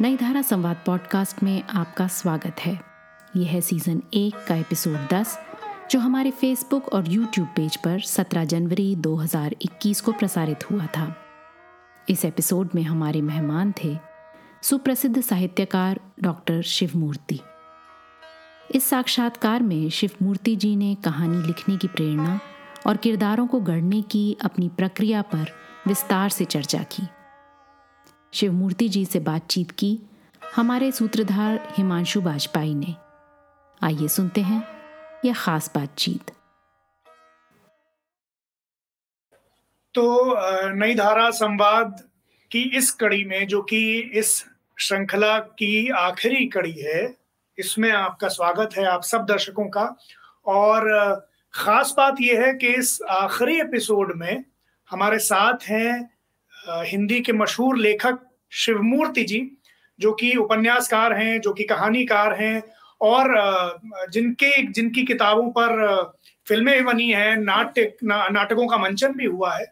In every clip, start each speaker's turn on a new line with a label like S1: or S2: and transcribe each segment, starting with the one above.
S1: नई धारा संवाद पॉडकास्ट में आपका स्वागत है। यह है सीज़न एक का एपिसोड 10 जो हमारे फेसबुक और यूट्यूब पेज पर 17 जनवरी 2021 को प्रसारित हुआ था। इस एपिसोड में हमारे मेहमान थे सुप्रसिद्ध साहित्यकार डॉक्टर शिवमूर्ति। इस साक्षात्कार में शिवमूर्ति जी ने कहानी लिखने की प्रेरणा और किरदारों को गढ़ने की अपनी प्रक्रिया पर विस्तार से चर्चा की। शिवमूर्ति जी से बातचीत की। हमारे सूत्रधार हिमांशु वाजपेयी ने। आइए सुनते हैं यह खास बातचीत।
S2: तो नई धारा संवाद की इस कड़ी में, जो कि इस श्रृंखला की आखिरी कड़ी है, इसमें आपका स्वागत है आप सब दर्शकों का। और ख़ास बात यह है कि इस आखिरी एपिसोड में हमारे साथ हैं हिंदी के मशहूर लेखक शिवमूर्ति जी जो कि उपन्यासकार हैं जो कि कहानीकार हैं और जिनके जिनकी किताबों पर फ़िल्में बनी हैं नाट्य ना, नाटकों का मंचन भी हुआ है।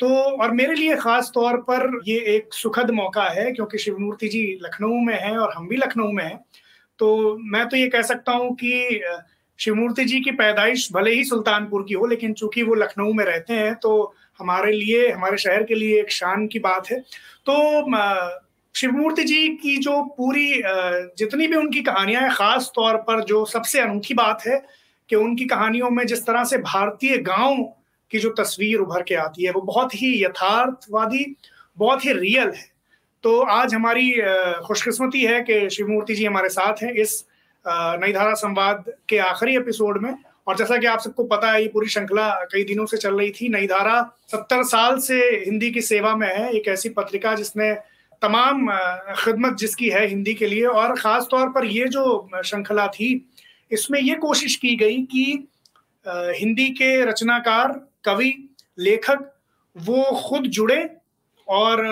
S2: तो और मेरे लिए खास तौर पर ये एक सुखद मौका है क्योंकि शिवमूर्ति जी लखनऊ में हैं और हम भी लखनऊ में हैं। तो मैं तो ये कह सकता हूँ कि शिवमूर्ति जी की पैदाइश भले ही सुल्तानपुर की हो लेकिन चूँकि वो लखनऊ में रहते हैं तो हमारे लिए हमारे शहर के लिए एक शान की बात है। तो शिवमूर्ति जी की जो पूरी जितनी भी उनकी कहानियाँ हैं, खास तौर पर जो सबसे अनोखी बात है कि उनकी कहानियों में जिस तरह से भारतीय गाँव की जो तस्वीर उभर के आती है, वो बहुत ही यथार्थवादी, बहुत ही रियल है। तो आज हमारी खुशकिस्मती है कि शिवमूर्ति जी हमारे साथ हैं इस नई धारा संवाद के आखिरी एपिसोड में। और जैसा कि आप सबको पता है, ये पूरी श्रृंखला कई दिनों से चल रही थी, नई धारा सत्तर साल से हिंदी की सेवा में है, एक ऐसी पत्रिका जिसने तमाम खिदमत जिसकी है हिंदी के लिए और ख़ास तौर पर ये जो श्रृंखला थी, इसमें ये कोशिश की गई कि हिंदी के रचनाकार, कवि, लेखक वो खुद जुड़े और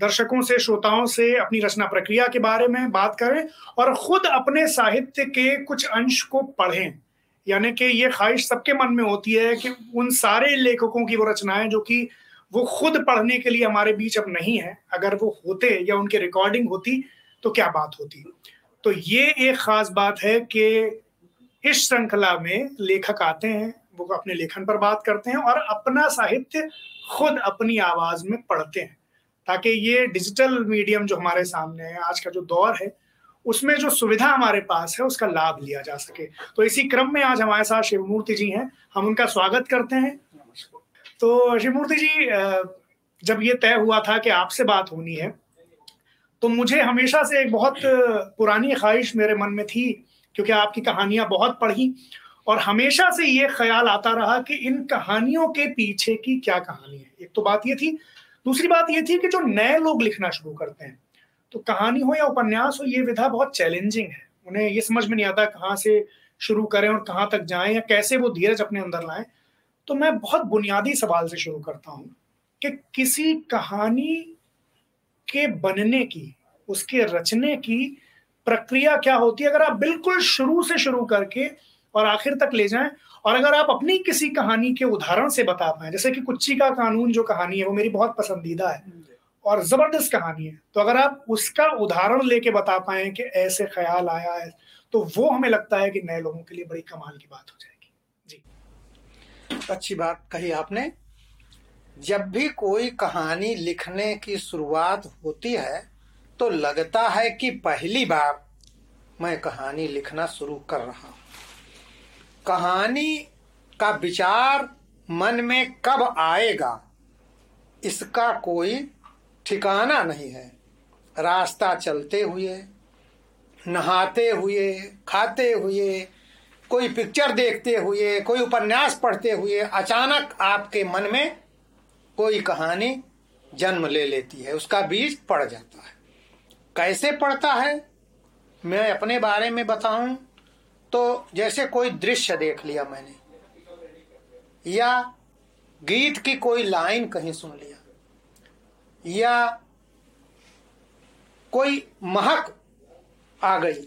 S2: दर्शकों से, श्रोताओं से अपनी रचना प्रक्रिया के बारे में बात करें और खुद अपने साहित्य के कुछ अंश को पढ़ें। यानी कि ये ख्वाहिश सबके मन में होती है कि उन सारे लेखकों की वो रचनाएँ जो कि वो खुद पढ़ने के लिए हमारे बीच अब नहीं है, अगर वो होते या उनकी रिकॉर्डिंग होती तो क्या बात होती? तो ये एक खास बात है कि इस श्रृंखला में लेखक आते हैं, वो अपने लेखन पर बात करते हैं और अपना साहित्य खुद अपनी आवाज़ में पढ़ते हैं, ताकि ये डिजिटल मीडियम जो हमारे सामने है, आज का जो दौर है उसमें जो सुविधा हमारे पास है उसका लाभ लिया जा सके। तो इसी क्रम में आज हमारे साथ शिवमूर्ति जी हैं। हम उनका स्वागत करते हैं। तो शिवमूर्ति जी जब ये तय हुआ था कि आपसे बात होनी है तो मुझे हमेशा से एक बहुत पुरानी ख्वाहिश मेरे मन में थी क्योंकि आपकी कहानियाँ बहुत पढ़ी और हमेशा से ये ख्याल आता रहा कि इन कहानियों के पीछे की क्या कहानी है। एक तो बात ये थी। दूसरी बात ये थी कि जो नए लोग लिखना शुरू करते हैं तो कहानी हो या उपन्यास हो, ये विधा बहुत चैलेंजिंग है। उन्हें ये समझ में नहीं आता कहाँ से शुरू करें और कहाँ तक जाएँ या कैसे वो धीरज अपने अंदर लाएँ। तो मैं बहुत बुनियादी सवाल से शुरू करता हूँ कि किसी कहानी के बनने की, उसके रचने की प्रक्रिया क्या होती है? अगर आप बिल्कुल शुरू से शुरू करके और आखिर तक ले जाएँ और अगर आप अपनी किसी कहानी के उदाहरण से बता पाए, जैसे कि कुच्ची का कानून जो कहानी है, वो मेरी बहुत पसंदीदा है। और ज़बरदस्त कहानी है। तो अगर आप उसका उदाहरण लेके बता पाए कि ऐसे ख्याल आया है तो वो हमें लगता है कि नए लोगों के लिए बड़ी कमाल की बात हो जाएगी।
S3: जी। अच्छी बात कही आपने। जब भी कोई कहानी लिखने की शुरुआत होती है तो लगता है कि पहली बार मैं कहानी लिखना शुरू कर रहा हूँ। कहानी का विचार मन में कब आएगा, इसका कोई ठिकाना नहीं है। रास्ता चलते हुए, नहाते हुए, खाते हुए, कोई पिक्चर देखते हुए, कोई उपन्यास पढ़ते हुए अचानक आपके मन में कोई कहानी जन्म ले लेती है। उसका बीज पड़ जाता है। कैसे पड़ता है? मैं अपने बारे में बताऊँ तो जैसे कोई दृश्य देख लिया मैंने, या गीत की कोई लाइन कहीं सुन लिया। या कोई महक आ गई,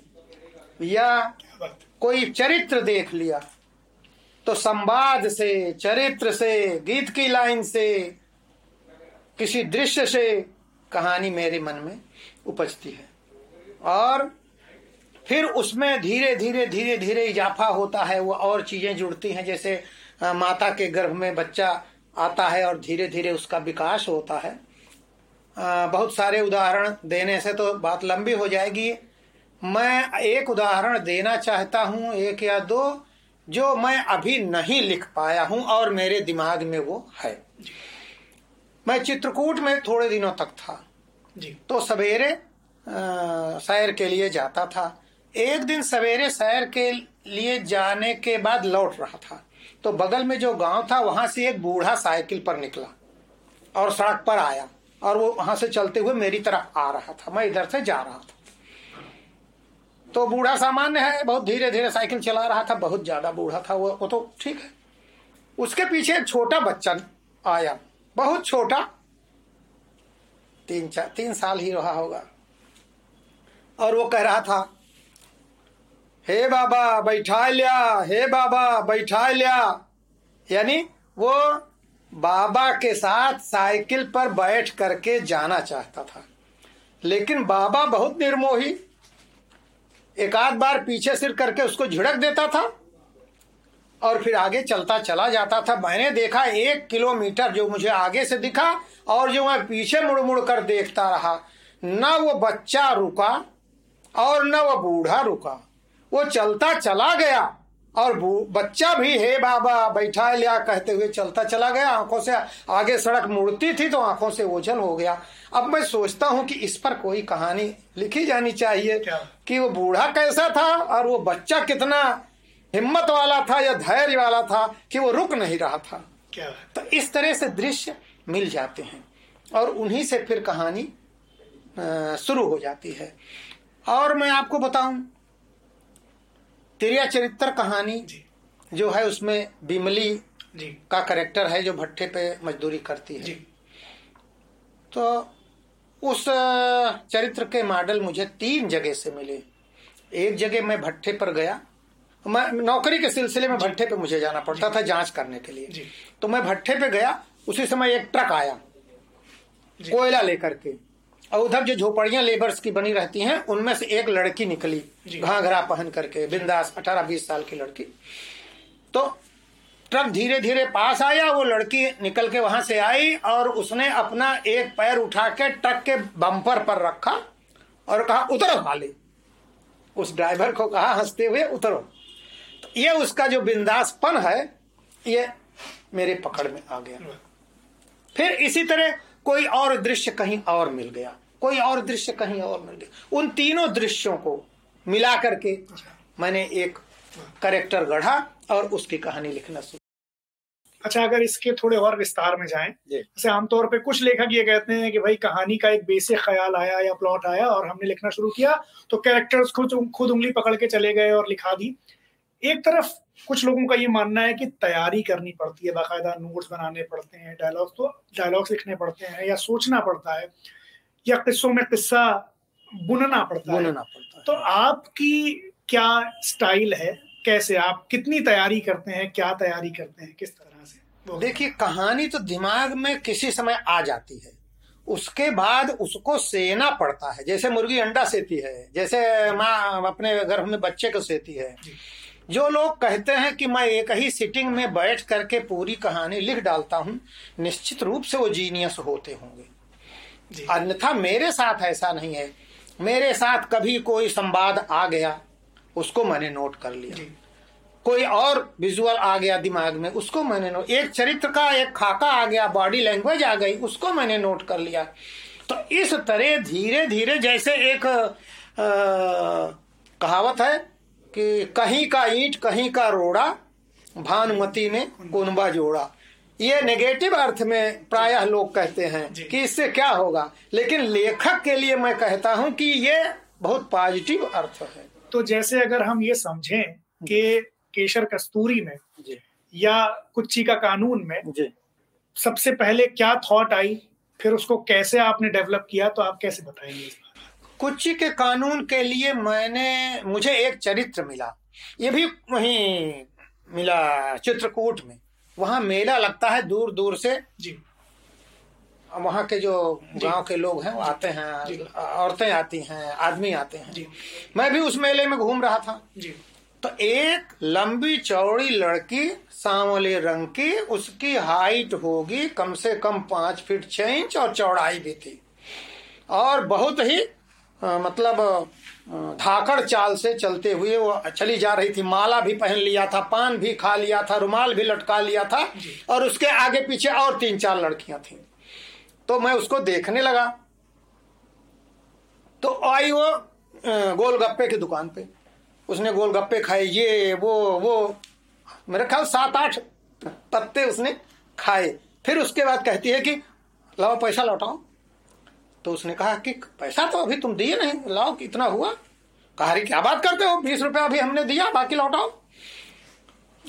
S3: या कोई चरित्र देख लिया तो संवाद से, चरित्र से, गीत की लाइन से, किसी दृश्य से कहानी मेरे मन में उपजती है। और फिर उसमें धीरे धीरे धीरे धीरे इजाफा होता है, वो और चीज़ें जुड़ती हैं, जैसे माता के गर्भ में बच्चा आता है और धीरे धीरे उसका विकास होता है। बहुत सारे उदाहरण देने से तो बात लंबी हो जाएगी। मैं एक उदाहरण देना चाहता हूँ एक या दो जो मैं अभी नहीं लिख पाया हूँ और मेरे दिमाग में वो है। मैं चित्रकूट में थोड़े दिनों तक था। जी। तो सवेरे सैर के लिए जाता था। एक दिन सवेरे सैर के लिए जाने के बाद लौट रहा था। तो बगल में जो गाँव था वहाँ से एक बूढ़ा साइकिल पर निकला और सड़क पर आया। और वो वहाँ से चलते हुए मेरी तरफ़ आ रहा था, मैं इधर से जा रहा था। तो बूढ़ा सामान्य है, बहुत धीरे धीरे साइकिल चला रहा था, बहुत ज़्यादा बूढ़ा था वो वो तो ठीक है। उसके पीछे एक छोटा बच्चा आया, बहुत छोटा, तीन चार तीन साल ही रहा होगा। और वो कह रहा था, हे बाबा, बैठा लिया, हे बाबा, बैठा लिया। यानी वो बाबा के साथ साइकिल पर बैठ करके जाना चाहता था। लेकिन बाबा बहुत निर्मोही, एक आध बार पीछे सिर करके उसको झिड़क देता था और फिर आगे चलता चला जाता था। मैंने देखा एक किलोमीटर जो मुझे आगे से दिखा और जो मैं पीछे मुड़ मुड़ कर देखता रहा। न वो बच्चा रुका और न वो बूढ़ा रुका। वो चलता चला गया। और बच्चा भी हे बाबा बैठा लिया कहते हुए चलता चला गया आँखों से आगे सड़क मुड़ती थी तो आँखों से ओझल हो गया। अब मैं सोचता हूँ कि इस पर कोई कहानी लिखी जानी चाहिए कि वो बूढ़ा कैसा था और वो बच्चा कितना हिम्मत वाला था या धैर्य वाला था कि वो रुक नहीं रहा था। क्या? तो इस तरह से दृश्य मिल जाते हैं और उन्हीं से फिर कहानी शुरू हो जाती है। और मैं आपको बताऊँ तिरिया चरित्र कहानी जो। है उसमें बिमली जी। का करेक्टर है जो भट्टे पे मजदूरी करती है। जी। तो उस चरित्र के मॉडल मुझे तीन जगह से मिले। एक जगह मैं भट्टे पर गया। मैं नौकरी के सिलसिले में भट्टे पे मुझे जाना पड़ता था जाँच करने के लिए। तो मैं भट्टे पे गया। उसी समय एक ट्रक आया। कोयला लेकर के। और उधर जो झोपड़ियाँ लेबर्स की बनी रहती हैं उनमें से एक लड़की निकली। घाघरा पहन करके बिंदास अठारह बीस साल की लड़की। तो ट्रक धीरे धीरे पास आया वो लड़की निकल के वहाँ से आई और उसने अपना एक पैर उठा के ट्रक के बम्पर पर रखा और कहा उतरो वाले उस ड्राइवर को कहा हँसते हुए उतरो। तो ये उसका जो बिंदासपन है ये मेरे पकड़ में आ गया। फिर इसी तरह कोई और दृश्य कहीं और मिल गया। कोई और दृश्य कहीं और मिल गया। उन तीनों दृश्यों को मिला करके मैंने एक करेक्टर गढ़ा और उसकी कहानी लिखना शुरू
S2: अच्छा अगर इसके थोड़े और विस्तार में जाएँ जैसे आमतौर पे कुछ लेखक ये कहते हैं कि भाई कहानी का एक बेसिक ख्याल आया या प्लॉट आया और हमने लिखना शुरू किया तो कैरेक्टर्स खुद खुद उंगली पकड़ के चले गए और लिखा दी। एक तरफ़ कुछ लोगों का ये मानना है कि तैयारी करनी पड़ती है बाकायदा नोट्स बनाने पड़ते हैं डायलॉग्स तो डायलॉग्स लिखने पड़ते हैं या सोचना पड़ता है। या किस्सों में किस्सा बुनना पड़ता बुनना है पड़ता है। तो आपकी क्या स्टाइल है? कैसे आप कितनी तैयारी करते हैं? क्या तैयारी करते हैं? किस तरह से?
S3: देखिए कहानी तो दिमाग में किसी समय आ जाती है। उसके बाद उसको सेना पड़ता है। जैसे मुर्गी अंडा सेती है जैसे माँ अपने गर्भ में बच्चे को सेती है। जो। लोग कहते हैं कि मैं एक ही सिटिंग में बैठ करके पूरी कहानी लिख डालता हूँ निश्चित रूप से वो जीनियस होते होंगे। अन्यथा मेरे साथ ऐसा नहीं है। मेरे साथ कभी कोई संवाद आ गया उसको मैंने नोट कर लिया। कोई और विजुअल आ गया दिमाग में उसको मैंने नोट एक चरित्र का एक खाका आ गया बॉडी लैंग्वेज आ गई उसको मैंने नोट कर लिया। तो इस तरह धीरे धीरे जैसे एक आ, कहावत है कि कहीं का ईंट कहीं का रोड़ा भानुमति ने कुनबा जोड़ा। ये नेगेटिव अर्थ में प्रायः लोग कहते हैं कि इससे क्या होगा? लेकिन लेखक के लिए मैं कहता हूँ कि ये बहुत पॉजिटिव अर्थ है।
S2: तो जैसे अगर हम ये समझें कि केशर कस्तूरी में या कुच्ची का कानून में सबसे पहले क्या थॉट आई फिर उसको कैसे आपने डेवलप किया तो आप कैसे बताएँगे
S3: कुच्ची के कानून के लिए मैंने मुझे एक चरित्र मिला। ये भी वही मिला चित्रकूट में। वहाँ मेला लगता है दूर दूर से। जी। वहाँ के जो गाँव के लोग हैं वो आते हैं औरतें आती हैं आदमी आते हैं।
S2: जी।
S3: मैं भी उस मेले में घूम रहा था।
S2: जी।
S3: तो एक लंबी चौड़ी लड़की सांवले रंग की उसकी हाइट होगी कम से कम पाँच फीट छह इंच और चौड़ाई भी थी। और बहुत ही अ, मतलब धाकड़ चाल से चलते हुए वो चली जा रही थी। माला भी पहन लिया था पान भी खा लिया था रुमाल भी लटका लिया था और उसके आगे पीछे और तीन चार लड़कियाँ थी। तो मैं उसको देखने लगा। तो आई वो गोलगप्पे की दुकान पे। उसने गोलगप्पे खाए ये वो वो मेरे ख्याल सात आठ पत्ते उसने खाए। फिर उसके बाद कहती है कि लाओ पैसा लौटाओ। तो उसने कहा कि पैसा तो अभी तुम दिए नहीं, लाओ, कितना हुआ? कहा, "अरे, क्या बात करते हो? बीस रुपया अभी हमने दिया, बाकी लौटाओ।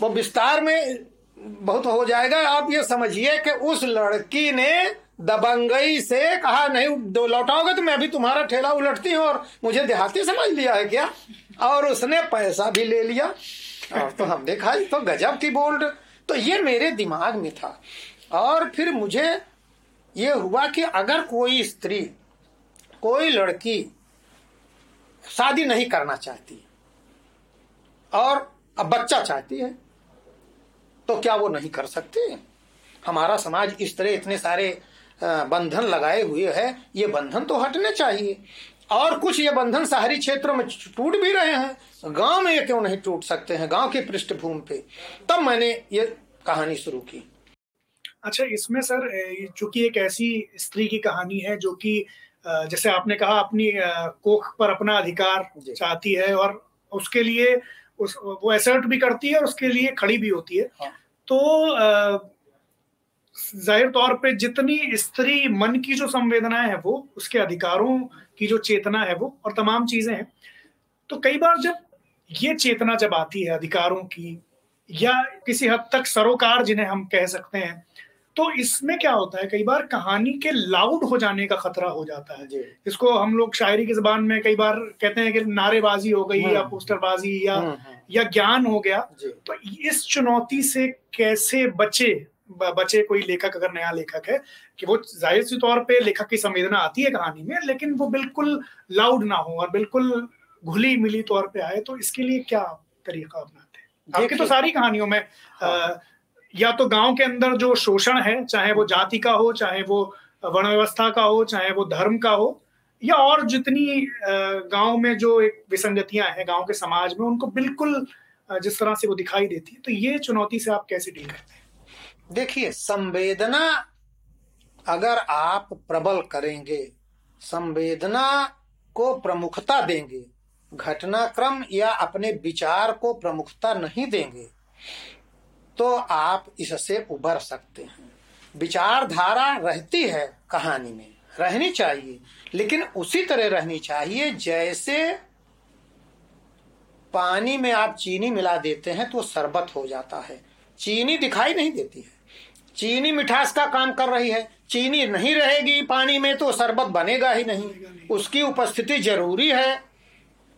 S3: वो विस्तार में बहुत हो जाएगा। आप ये समझिए कि उस लड़की ने दबंगई से कहा, नहीं, दो लौटाओगे तो मैं अभी तुम्हारा ठेला उलटती हूँ और मुझे देहाती समझ लिया है क्या? और उसने पैसा भी ले लिया। और तो हमने कहा तो गजब की बोल्ड। तो ये मेरे दिमाग में था। और फिर मुझे ये हुआ कि अगर कोई स्त्री, कोई लड़की शादी नहीं करना चाहती और अब बच्चा चाहती है तो क्या वो नहीं कर सकती? हमारा समाज इस तरह इतने सारे बंधन लगाए हुए है, ये बंधन तो हटने चाहिए। और कुछ ये बंधन शहरी क्षेत्रों में टूट भी रहे हैं, गाँव में ये क्यों नहीं टूट सकते हैं? गाँव की पृष्ठभूमि पे। तब मैंने ये कहानी शुरू की।
S2: अच्छा इसमें सर चूँकि एक ऐसी स्त्री की कहानी है जो कि जैसे आपने कहा अपनी कोख पर अपना अधिकार चाहती है और उसके लिए उस वो एसर्ट भी करती है और उसके लिए खड़ी भी होती है।
S3: हाँ।
S2: तो ज़ाहिर तौर पे जितनी स्त्री मन की जो संवेदनाएँ है वो उसके अधिकारों की जो चेतना है वो और तमाम चीज़ें हैं। तो कई बार जब ये चेतना जब आती है अधिकारों की या किसी हद तक सरोकार जिन्हें हम कह सकते हैं तो इसमें क्या होता है कई बार कहानी के लाउड हो जाने का खतरा हो जाता है। इसको हम लोग शायरी की जबान में कई बार कहते हैं कि नारेबाजी हो गई या
S3: हम्म।
S2: पोस्टरबाजी या
S3: हम्म, हम्म,
S2: या ज्ञान हो गया। तो इस चुनौती से कैसे बचे बचे कोई लेखक अगर नया लेखक है कि वो ज़ाहिर सी तौर पे लेखक की संवेदना आती है कहानी में लेकिन वो बिल्कुल लाउड ना हो और बिल्कुल घुली मिली तौर पे आए तो इसके लिए क्या तरीका अपनाते हैं? आपकी तो सारी कहानियों में अ, या तो गाँव के अंदर जो शोषण है, चाहे वो जाति का हो, चाहे वो वर्ण व्यवस्था का हो, चाहे वो धर्म का हो, या और जितनी गाँव में जो एक विसंगतियाँ हैं, गाँव के समाज में, उनको बिल्कुल जिस तरह से वो दिखाई देती है तो ये चुनौती से आप कैसे डील करते हैं?
S3: देखिए, संवेदना अगर आप प्रबल करेंगे, संवेदना को प्रमुखता देंगे, घटनाक्रम या अपने विचार को प्रमुखता नहीं देंगे तो आप इससे उबर सकते हैं। विचारधारा रहती है कहानी में, रहनी चाहिए, लेकिन उसी तरह रहनी चाहिए जैसे पानी में आप चीनी मिला देते हैं तो शरबत हो जाता है। चीनी दिखाई नहीं देती है। चीनी मिठास का काम कर रही है। चीनी नहीं रहेगी पानी में तो शरबत बनेगा ही नहीं। उसकी उपस्थिति ज़रूरी है,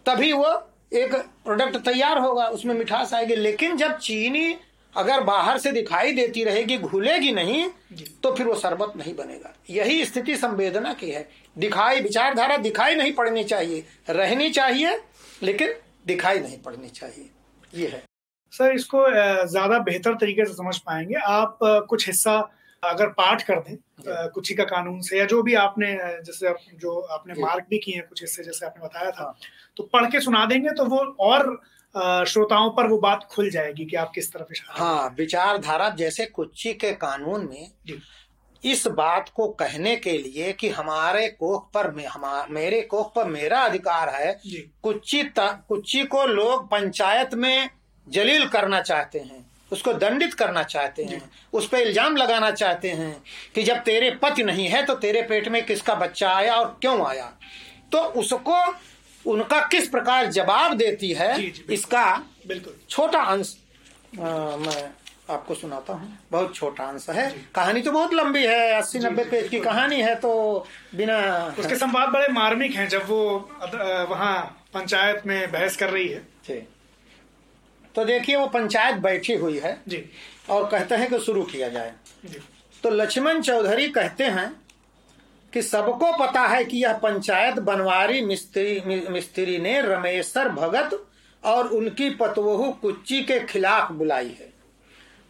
S3: तभी वो एक प्रोडक्ट तैयार होगा, उसमें मिठास आएगी। लेकिन जब चीनी अगर बाहर से दिखाई देती रहेगी घुलेगी नहीं तो फिर वो शरबत नहीं बनेगा। यही स्थिति संवेदना की है। दिखाई विचारधारा दिखाई नहीं पड़नी चाहिए। रहनी चाहिए लेकिन दिखाई नहीं पड़नी चाहिए। ये है।
S2: सर इसको ज़्यादा बेहतर तरीके से समझ पाएँगे। आप कुछ हिस्सा अगर पाठ कर दें कुछ कुची का कानून से या जो भी आपने जैसे आप- जो आपने। मार्क भी किए हैं कुछ हिस्से जैसे आपने बताया था
S3: हाँ।
S2: तो पढ़ के सुना देंगे तो वो और श्रोताओं पर वो बात खुल जाएगी कि आप किस तरफ़
S3: हाँ विचारधारा जैसे कुच्ची के कानून में। इस बात को कहने के लिए कि हमारे कोख पर मे, हमा, मेरे कोख पर मेरा अधिकार है कुच्ची कुच्ची को लोग पंचायत में जलील करना चाहते हैं उसको दंडित करना चाहते हैं उस पर इल्ज़ाम लगाना चाहते हैं कि जब तेरे पति नहीं है तो तेरे पेट में किसका बच्चा आया और क्यों आया? तो उसको उनका किस प्रकार जवाब देती है
S2: जी, जी, बिल्कुल।
S3: इसका
S2: बिल्कुल।
S3: छोटा अंश मैं आपको सुनाता हूँ। बहुत छोटा अंश है। कहानी तो बहुत लंबी है अस्सी नब्बे पेज की कहानी है तो बिना
S2: उसके संवाद बड़े मार्मिक हैं जब वो वहाँ पंचायत में बहस कर रही है।
S3: जी। तो देखिए वो पंचायत बैठी हुई है
S2: जी।
S3: और कहते हैं कि शुरू किया जाए।
S2: जी।
S3: तो लक्ष्मण चौधरी कहते हैं कि सबको पता है कि यह पंचायत बनवारी मिस्त्री मिस्त्री ने रमेश्वर भगत और उनकी पतवहू कुच्ची के खिलाफ बुलाई है।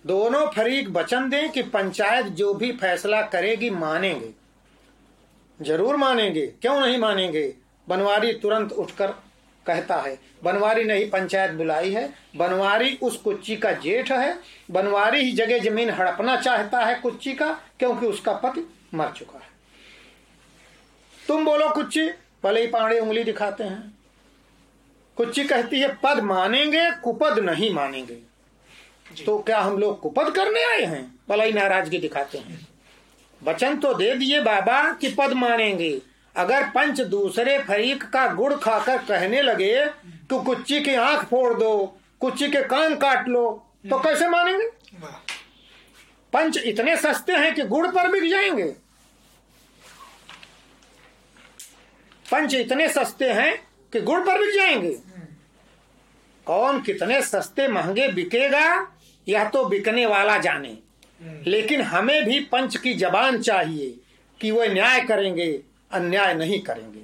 S3: दोनों फरीक वचन दें कि पंचायत जो भी फैसला करेगी मानेंगे। ज़रूर मानेंगे। क्यों नहीं मानेंगे? बनवारी तुरंत उठकर कहता है, बनवारी नहीं पंचायत बुलाई है, बनवारी उस कुच्ची का जेठ है, बनवारी ही जगह ज़मीन हड़पना चाहता है कुच्ची का, क्योंकि उसका पति मर चुका है। तुम बोलो कुच्ची। भले ही पांडे उंगली दिखाते हैं। कुच्ची कहती है पद मानेंगे कुपद नहीं मानेंगे। तो क्या हम लोग कुपद करने आए हैं? भले ही नाराज़गी दिखाते हैं। वचन तो दे दिए बाबा कि पद मानेंगे। अगर पंच दूसरे फरीक का गुड़ खाकर कहने लगे तो कुच्ची की आँख फोड़ दो कुच्ची के कान काट लो तो कैसे मानेंगे? पंच इतने सस्ते हैं कि गुड़ पर बिक जाएँगे। पंच इतने सस्ते हैं कि गुड़ पर बिक जाएँगे। कौन कितने सस्ते महँगे बिकेगा, यह तो बिकने वाला जाने। लेकिन हमें भी पंच की जबान चाहिए कि वह न्याय करेंगे, अन्याय नहीं करेंगे।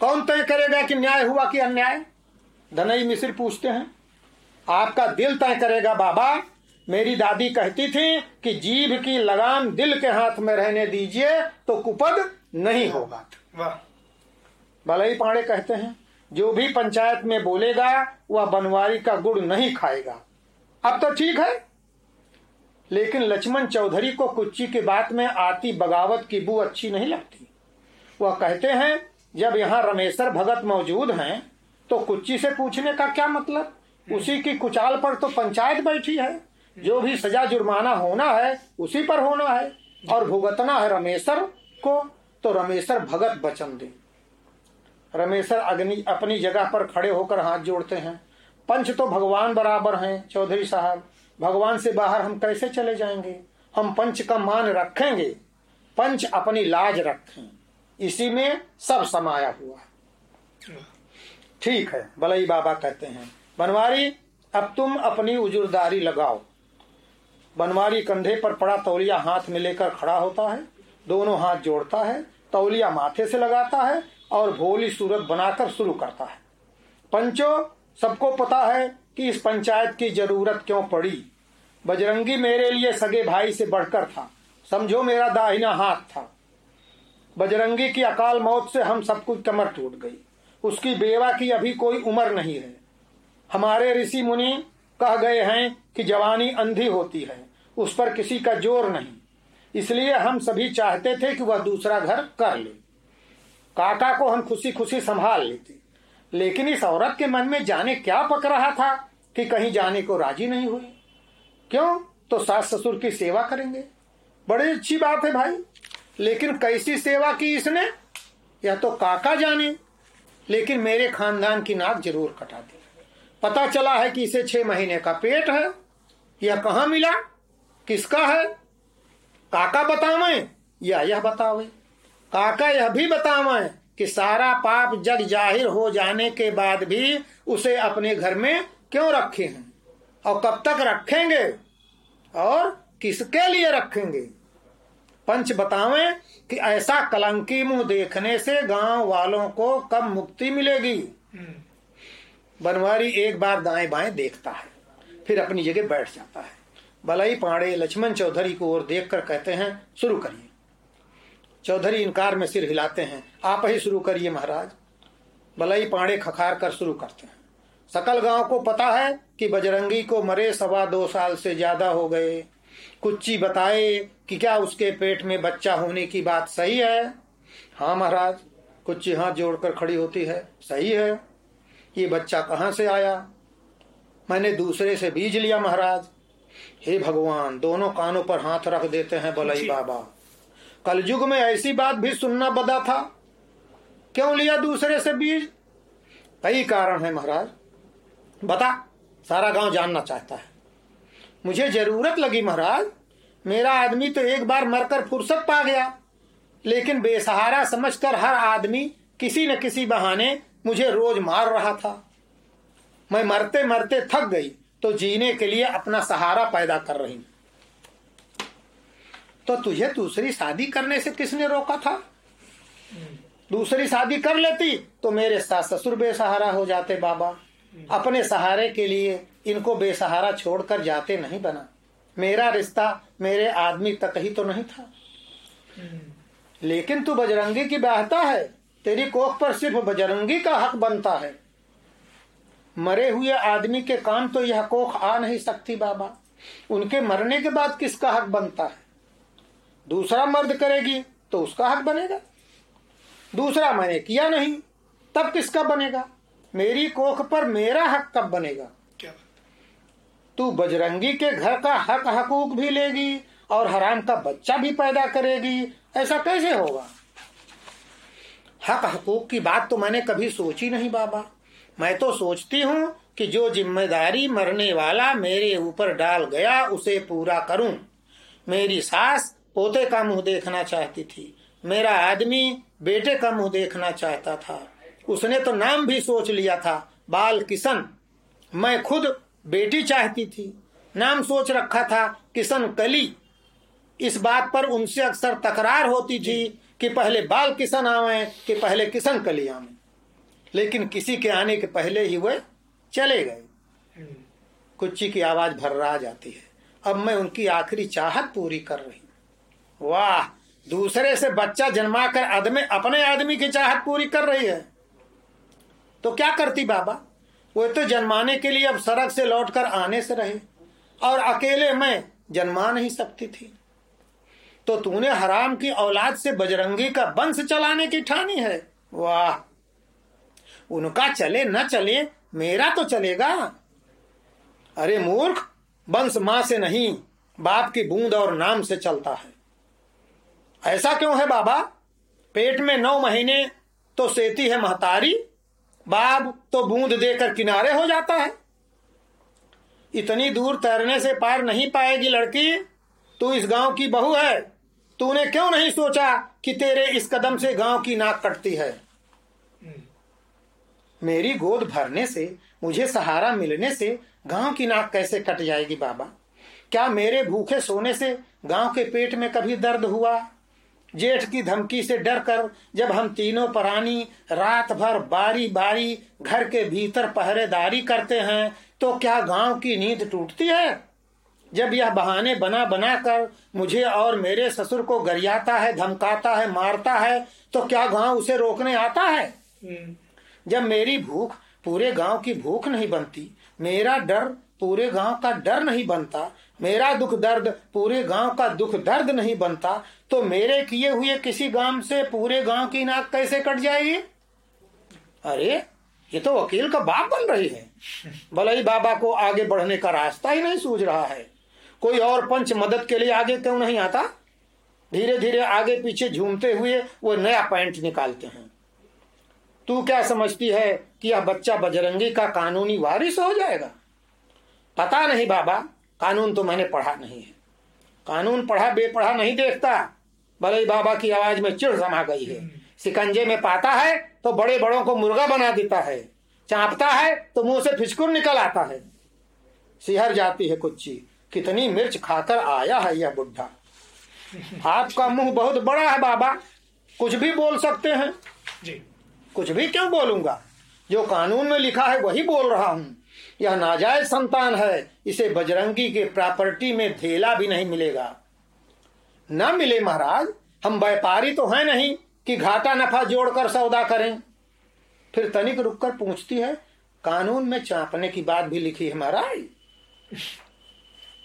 S3: कौन तय करेगा कि न्याय हुआ कि अन्याय? धनई मिश्र पूछते हैं। आपका दिल तय करेगा, बाबा, मेरी दादी कहती थी कि जीभ की लगाम दिल के हाथ में रहने दीजिए तो कुपद नहीं होगा। भले ही पांडे कहते हैं, जो भी पंचायत में बोलेगा, वह बनवारी का गुड़ नहीं खाएगा। अब तो ठीक है। लेकिन लक्ष्मण चौधरी को कुच्ची की बात में आती बगावत की बू अच्छी नहीं लगती। वह कहते हैं, जब यहाँ रमेश्वर भगत मौजूद हैं तो कुच्ची से पूछने का क्या मतलब? उसी की कुचाल पर तो पंचायत बैठी है। जो भी सजा जुर्माना होना है, उसी पर होना है। और भुगतना है रमेश्वर को। तो रमेश्वर भगत वचन दे। रमेश्वर अग्नि अपनी जगह पर खड़े होकर हाथ जोड़ते हैं। पंच तो भगवान बराबर हैं, चौधरी साहब। भगवान से बाहर हम कैसे चले जाएँगे? हम पंच का मान रखेंगे। पंच अपनी लाज रखें। इसी में सब समाया हुआ ठीक है, बलई बाबा कहते हैं, बनवारी, अब तुम अपनी उजुरदारी लगाओ। बनवारी कंधे पर पड़ा तौलिया हाथ में लेकर खड़ा होता है, दोनों हाथ जोड़ता है तौलिया माथे से लगाता है और भोली सूरत बनाकर शुरू करता है। पंचो, सबको पता है कि इस पंचायत की ज़रूरत क्यों पड़ी? बजरंगी मेरे लिए सगे भाई से बढ़कर था। समझो मेरा दाहिना हाथ था। बजरंगी की अकाल मौत से हम सब कुछ कमर टूट गई। उसकी बेवा की अभी कोई उम्र नहीं है। हमारे ऋषि मुनि कह गए हैं कि जवानी अंधी होती है। उस पर किसी का ज़ोर नहीं। इसलिए हम सभी चाहते थे कि वह दूसरा घर कर ले। काका को हम खुशी खुशी संभाल लेते। लेकिन इस औरत के मन में जाने क्या पक रहा था कि कहीं जाने को राज़ी नहीं हुई क्यों? तो सास ससुर की सेवा करेंगे। बड़ी अच्छी बात है भाई। लेकिन कैसी सेवा की इसने? या तो काका जाने, लेकिन मेरे खानदान की नाक ज़रूर कटा दी। पता चला है कि इसे छह महीने का पेट है। यह कहा मिला? किसका है? काका बतावे? या यह बतावे? काका यह भी बतावे कि सारा पाप जग ज़ाहिर हो जाने के बाद भी उसे अपने घर में क्यों रखे हैं? और कब तक रखेंगे? और किसके लिए रखेंगे? पंच बतावे कि ऐसा कलंकी मुँह देखने से गाँव वालों को कब मुक्ति मिलेगी? बनवारी एक बार दाएँ बाएँ देखता है फिर अपनी जगह बैठ जाता है। बलई पांडे लक्ष्मण चौधरी को ओर देखकर कहते हैं, शुरू करिए। चौधरी इनकार में सिर हिलाते हैं, आप ही शुरू करिए महाराज। बलई पांडे खखार कर शुरू करते हैं, सकल गाँव को पता है कि बजरंगी को मरे सवा दो साल से ज़्यादा हो गए। कुच्ची बताए कि क्या उसके पेट में बच्चा होने की बात सही है? हाँ महाराज, कुच्ची हाथ जोड़कर खड़ी होती है, सही है। ये बच्चा कहाँ से आया? मैंने दूसरे से बीज लिया महाराज। हे भगवान दोनों कानों पर हाथ रख देते हैं बलई बाबा। कलयुग में ऐसी बात भी सुनना बदा था। क्यों लिया दूसरे से बीज? कई कारण है महाराज। बता सारा गाँव जानना चाहता है। मुझे ज़रूरत लगी महाराज मेरा आदमी तो एक बार मरकर फुर्सत पा गया। लेकिन बेसहारा समझकर हर आदमी किसी न किसी बहाने मुझे रोज मार रहा था। मैं मरते मरते थक गई। तो जीने के लिए अपना सहारा पैदा कर रही। तो तुझे दूसरी शादी करने से किसने रोका था? दूसरी शादी कर लेती तो मेरे सास ससुर बेसहारा हो जाते बाबा। अपने सहारे के लिए इनको बेसहारा छोड़कर जाते नहीं बना। मेरा रिश्ता मेरे आदमी तक ही तो नहीं था। लेकिन तू बजरंगी की बहता है, तेरी कोख पर सिर्फ़ बजरंगी का हक बनता है। मरे हुए आदमी के काम तो यह कोख आ नहीं सकती बाबा। उनके मरने के बाद किसका हक बनता है? दूसरा मर्द करेगी तो उसका हक बनेगा। दूसरा मैंने किया नहीं तब किसका बनेगा? मेरी कोख पर मेरा हक कब बनेगा?
S2: क्या
S3: तू बजरंगी के घर का हक हकूक भी लेगी और हराम का बच्चा भी पैदा करेगी। ऐसा कैसे होगा? हक हकूक की बात तो मैंने कभी सोची नहीं बाबा। मैं तो सोचती हूँ कि जो ज़िम्मेदारी मरने वाला मेरे ऊपर डाल गया, उसे पूरा करूँ। मेरी सास पोते का मुँह देखना चाहती थी। मेरा आदमी बेटे का मुँह देखना चाहता था। उसने तो नाम भी सोच लिया था, बाल किशन। मैं खुद बेटी चाहती थी। नाम सोच रखा था, किशन कली। इस बात पर उनसे अक्सर तकरार होती थी कि पहले बाल किशन आवे, कि पहले किशन कली आवे। लेकिन किसी के आने के पहले ही वह चले गए। कुच्ची की आवाज़ भर्रा जाती है। अब मैं उनकी आखिरी चाहत पूरी कर रही वाह, दूसरे से बच्चा जन्मा कर आदमी अपने आदमी की चाहत पूरी कर रही है। तो क्या करती बाबा? वो तो जन्माने के लिए अब सड़क से लौटकर आने से रहे। और अकेले मैं जन्मा नहीं सकती थी। तो तूने हराम की औलाद से बजरंगी का वंश चलाने की ठानी है। वाह उनका चले न चले, मेरा तो चलेगा। अरे मूर्ख, वंश माँ से नहीं, बाप की बूंद और नाम से चलता है। ऐसा क्यों है बाबा? पेट में नौ महीने तो सेती है महतारी बाप तो बूंद देकर किनारे हो जाता है। इतनी दूर तैरने से पार नहीं पाएगी लड़की, तू इस गाँव की बहू है। तूने क्यों नहीं सोचा कि तेरे इस कदम से गाँव की नाक कटती है? मेरी गोद भरने से, मुझे सहारा मिलने से गाँव की नाक कैसे कट जाएगी बाबा? क्या मेरे भूखे सोने से गाँव के पेट में कभी दर्द हुआ? जेठ की धमकी से डर कर जब हम तीनों प्राणी रात भर बारी बारी घर के भीतर पहरेदारी करते हैं तो क्या गाँव की नींद टूटती है? जब यह बहाने बना बना कर मुझे और मेरे ससुर को गरियाता है, धमकाता है, मारता है तो क्या गाँव उसे रोकने आता है? जब मेरी भूख पूरे गाँव की भूख नहीं बनती, मेरा डर पूरे गाँव का डर नहीं बनता, मेरा दुख दर्द पूरे गाँव का दुख दर्द नहीं बनता तो मेरे किए हुए किसी गाँव से पूरे गाँव की नाक कैसे कट जाएगी? अरे, ये तो वकील का बाप बन रही है। भले ही बाबा को आगे बढ़ने का रास्ता ही नहीं सूझ रहा है। कोई और पंच मदद के लिए आगे क्यों नहीं आता? धीरे धीरे आगे पीछे झूमते हुए वो नया पैंट निकालते हैं। तू क्या समझती है कि यह बच्चा बजरंगी का कानूनी वारिस हो जाएगा? पता नहीं बाबा, कानून तो मैंने पढ़ा नहीं है। कानून पढ़ा, बेपढ़ा नहीं देखता। भले ही बाबा की आवाज़ में चिड़ समा गई है। सिकंजे में पाता है तो बड़े बड़ों को मुर्गा बना देता है। चापता है तो मुँह से फिचकुर निकल आता है। सिहर जाती है कुच्ची, कितनी मिर्च खाकर आया है यह बुढ़ा। आपका मुँह बहुत बड़ा है बाबा, कुछ भी बोल सकते हैं।
S2: जी।
S3: कुछ भी क्यों बोलूँगा? जो कानून में लिखा है, वही बोल रहा हूँ। यह नाजायज संतान है। इसे बजरंगी के प्रॉपर्टी में धेला भी नहीं मिलेगा। न मिले महाराज, हम व्यापारी तो हैं नहीं कि घाटा नफा जोड़कर सौदा करें। फिर तनिक रुककर पूछती है, कानून में चापने की बात भी लिखी है महाराज?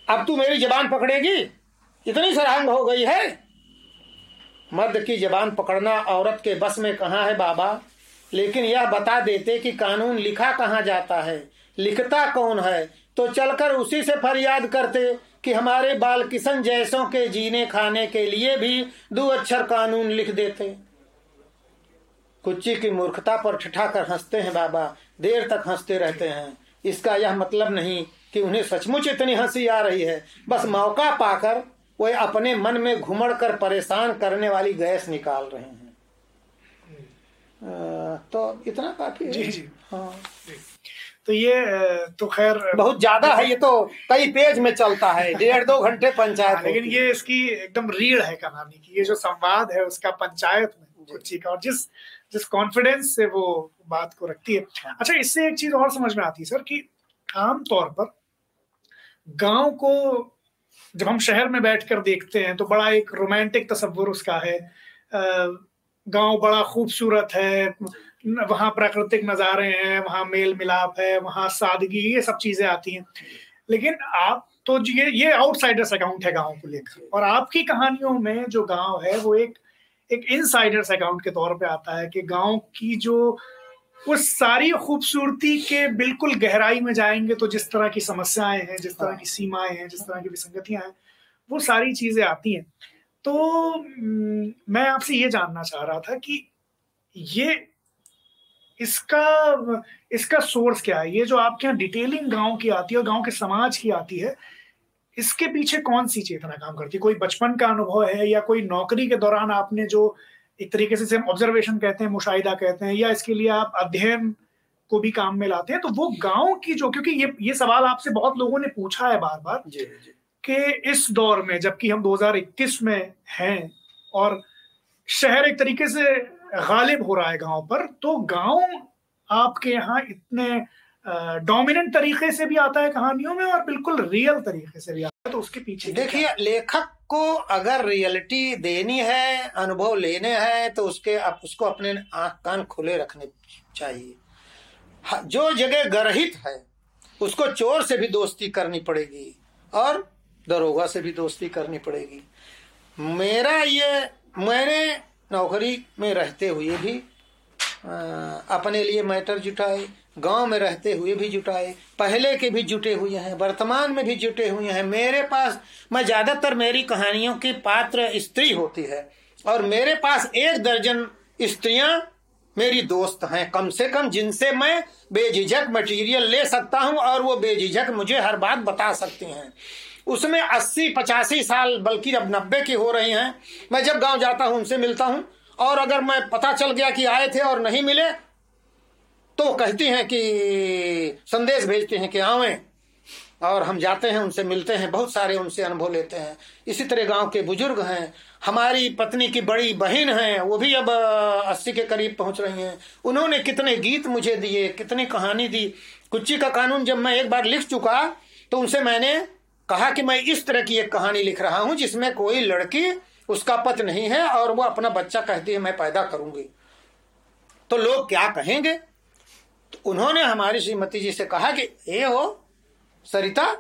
S3: अब तू मेरी जबान पकड़ेगी? इतनी सरहंग हो गई है? मर्द की जबान पकड़ना औरत के बस में कहा है बाबा? लेकिन यह बता देते कि कानून लिखा कहाँ जाता है? लिखता कौन है? तो चलकर उसी से फरियाद करते कि हमारे बाल किशन जैसों के जीने खाने के लिए भी दो अक्षर कानून लिख देते। कुच्ची की मूर्खता पर ठिठा कर हँसते हैं बाबा। देर तक हँसते रहते हैं। इसका यह मतलब नहीं कि उन्हें सचमुच इतनी हँसी आ रही है। बस मौका पाकर वे अपने मन में घुमड़ कर परेशान करने वाली गैस निकाल रहे हैं। तो इतना काफ़ी है।
S2: जी जी।
S3: हाँ।
S2: जी। तो ये तो खैर
S3: बहुत ज़्यादा है ये तो कई पेज में चलता है डेढ़ दो घंटे पंचायत
S2: हाँ, लेकिन ये इसकी एकदम रीढ़ है कहानी की ये जो संवाद है उसका पंचायत में कुछ का और जिस जिस कॉन्फिडेंस से वो बात को रखती है। अच्छा इससे एक चीज़ और समझ में आती है सर कि आम तौर पर गाँव को जब हम शहर में बैठकर देखते हैं तो बड़ा एक रोमांटिक तस्वुर उसका है। गाँव बड़ा खूबसूरत है, वहाँ प्राकृतिक नज़ारे हैं, वहाँ मेल मिलाप है, वहाँ सादगी, ये सब चीज़ें आती हैं। लेकिन आप तो ये ये आउटसाइडर्स अकाउंट है गाँव को लेकर। और आपकी कहानियों में जो गाँव है, वो एक एक इनसाइडर्स अकाउंट के तौर पे आता है कि गाँव की जो, उस सारी खूबसूरती के बिल्कुल गहराई में जाएँगे तो जिस तरह की समस्याएँ हैं, जिस तरह की सीमाएँ हैं, जिस तरह की विसंगतियाँ हैं, वो सारी चीज़ें आती हैं। तो मैं आपसे ये जानना चाह रहा था कि ये इसका इसका सोर्स क्या है? ये जो आपके यहाँ डिटेलिंग गाँव की आती है और गाँव के समाज की आती है, इसके पीछे कौन सी चेतना काम करती है? कोई बचपन का अनुभव है या कोई नौकरी के दौरान आपने जो एक तरीके से हम ऑब्जर्वेशन कहते हैं, मुशाहिदा कहते हैं या इसके लिए आप अध्ययन को भी काम में लाते हैं तो वो गाँव की जो, क्योंकि ये ये सवाल आपसे बहुत लोगों ने पूछा है बार बार कि इस दौर में जबकि हम 2021 में हैं और शहर एक तरीके से गालिब हो रहा है गाँव पर तो गाँव आपके यहाँ इतने डोमिनेंट तरीके से भी आता है कहानियों में और बिल्कुल रियल तरीके से भी आता है तो उसके पीछे
S3: देखिए लेखक को अगर रियलिटी देनी है अनुभव लेने हैं तो उसके आप उसको अपने आँख कान खुले रखने चाहिए। जो जगह गर्हित है उसको चोर से भी दोस्ती करनी पड़ेगी। और दरोगा से भी दोस्ती करनी पड़ेगी। मेरा ये मैंने नौकरी में रहते हुए भी आ, अपने लिए मैटर जुटाए गाँव में रहते हुए भी जुटाए पहले के भी जुटे हुए हैं वर्तमान में भी जुटे हुए हैं। मेरे पास मैं ज़्यादातर मेरी कहानियों की पात्र स्त्री होती है और मेरे पास एक दर्जन स्त्रियाँ मेरी दोस्त हैं। कम से कम जिनसे मैं बेझिझक मटेरियल ले सकता हूँ और वो बेझिझक मुझे हर बात बता सकती हैं। उसमें अस्सी, पचासी साल, बल्कि अब नब्बे की हो रही हैं। मैं जब गाँव जाता हूँ, उनसे मिलता हूँ, और अगर मैं पता चल गया कि आए थे और नहीं मिले तो कहती हैं कि, संदेश भेजते हैं कि आवे। और हम जाते हैं, उनसे मिलते हैं, बहुत सारे उनसे अनुभव लेते हैं। इसी तरह गाँव के बुज़ुर्ग हैं। हमारी पत्नी की बड़ी बहन है, वो भी अब अस्सी के करीब पहुँच रही हैं। उन्होंने कितने गीत मुझे दिए, कितनी कहानी दी। कुच्ची का कानून जब मैं एक बार लिख चुका तो उनसे मैंने कहा कि मैं इस तरह की एक कहानी लिख रहा हूँ जिसमें कोई लड़की उसका पति नहीं है और वो अपना बच्चा कहती है, मैं पैदा करूँगी। तो लोग क्या कहेंगे? तो उन्होंने हमारी श्रीमती जी से कहा कि ए हो, सरिता,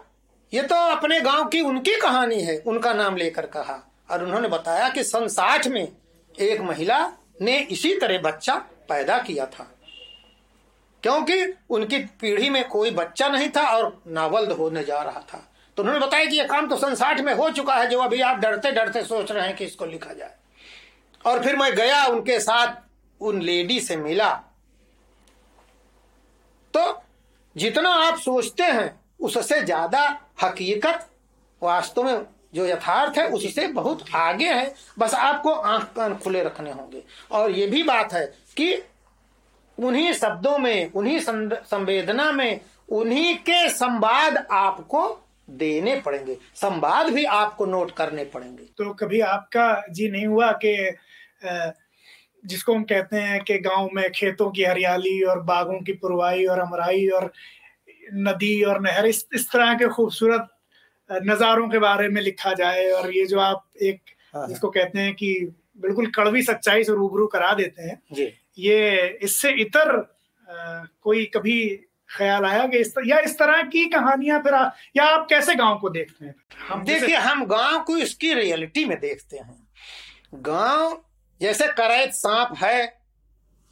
S3: ये तो अपने गाँव की उनकी कहानी है, उनका नाम लेकर कहा। और उन्होंने बताया कि सन साठ में एक महिला ने इसी तरह बच्चा पैदा किया था। क्योंकि उनकी पीढ़ी में कोई बच्चा नहीं था और नावल्द होने जा रहा था। तो उन्होंने बताया कि यह काम तो सन साठ में हो चुका है, जो अभी आप डरते डरते सोच रहे हैं कि इसको लिखा जाए। और फिर मैं गया, उनके साथ उन लेडी से मिला। तो जितना आप सोचते हैं, उससे ज़्यादा हकीकत वास्तव में जो यथार्थ है, उससे बहुत आगे है। बस आपको आँख कान खुले रखने होंगे। और ये भी बात है कि उन्हीं शब्दों में, उन्हीं संवेदना में, उन्हीं के संवाद आपको देने पड़ेंगे संवाद भी आपको नोट करने पड़ेंगे
S2: तो कभी आपका जी नहीं हुआ कि जिसको हम कहते हैं कि गाँव में खेतों की हरियाली और बागों की पुरवाई और अमराई और नदी और नहर इस इस तरह के खूबसूरत नज़ारों के बारे में लिखा जाए और ये जो आप एक हाँ, हाँ। जिसको कहते हैं कि बिल्कुल कड़वी सच्चाई से रूबरू करा देते हैं जी। ये इससे इतर आ, कोई कभी ख्याल आया कि इस या इस तरह की कहानियाँ फिर आ, या आप कैसे गाँव को देखते हैं?
S3: हम देखिए हम गाँव को इसकी रियलिटी में देखते हैं। गाँव जैसे करैत सांप है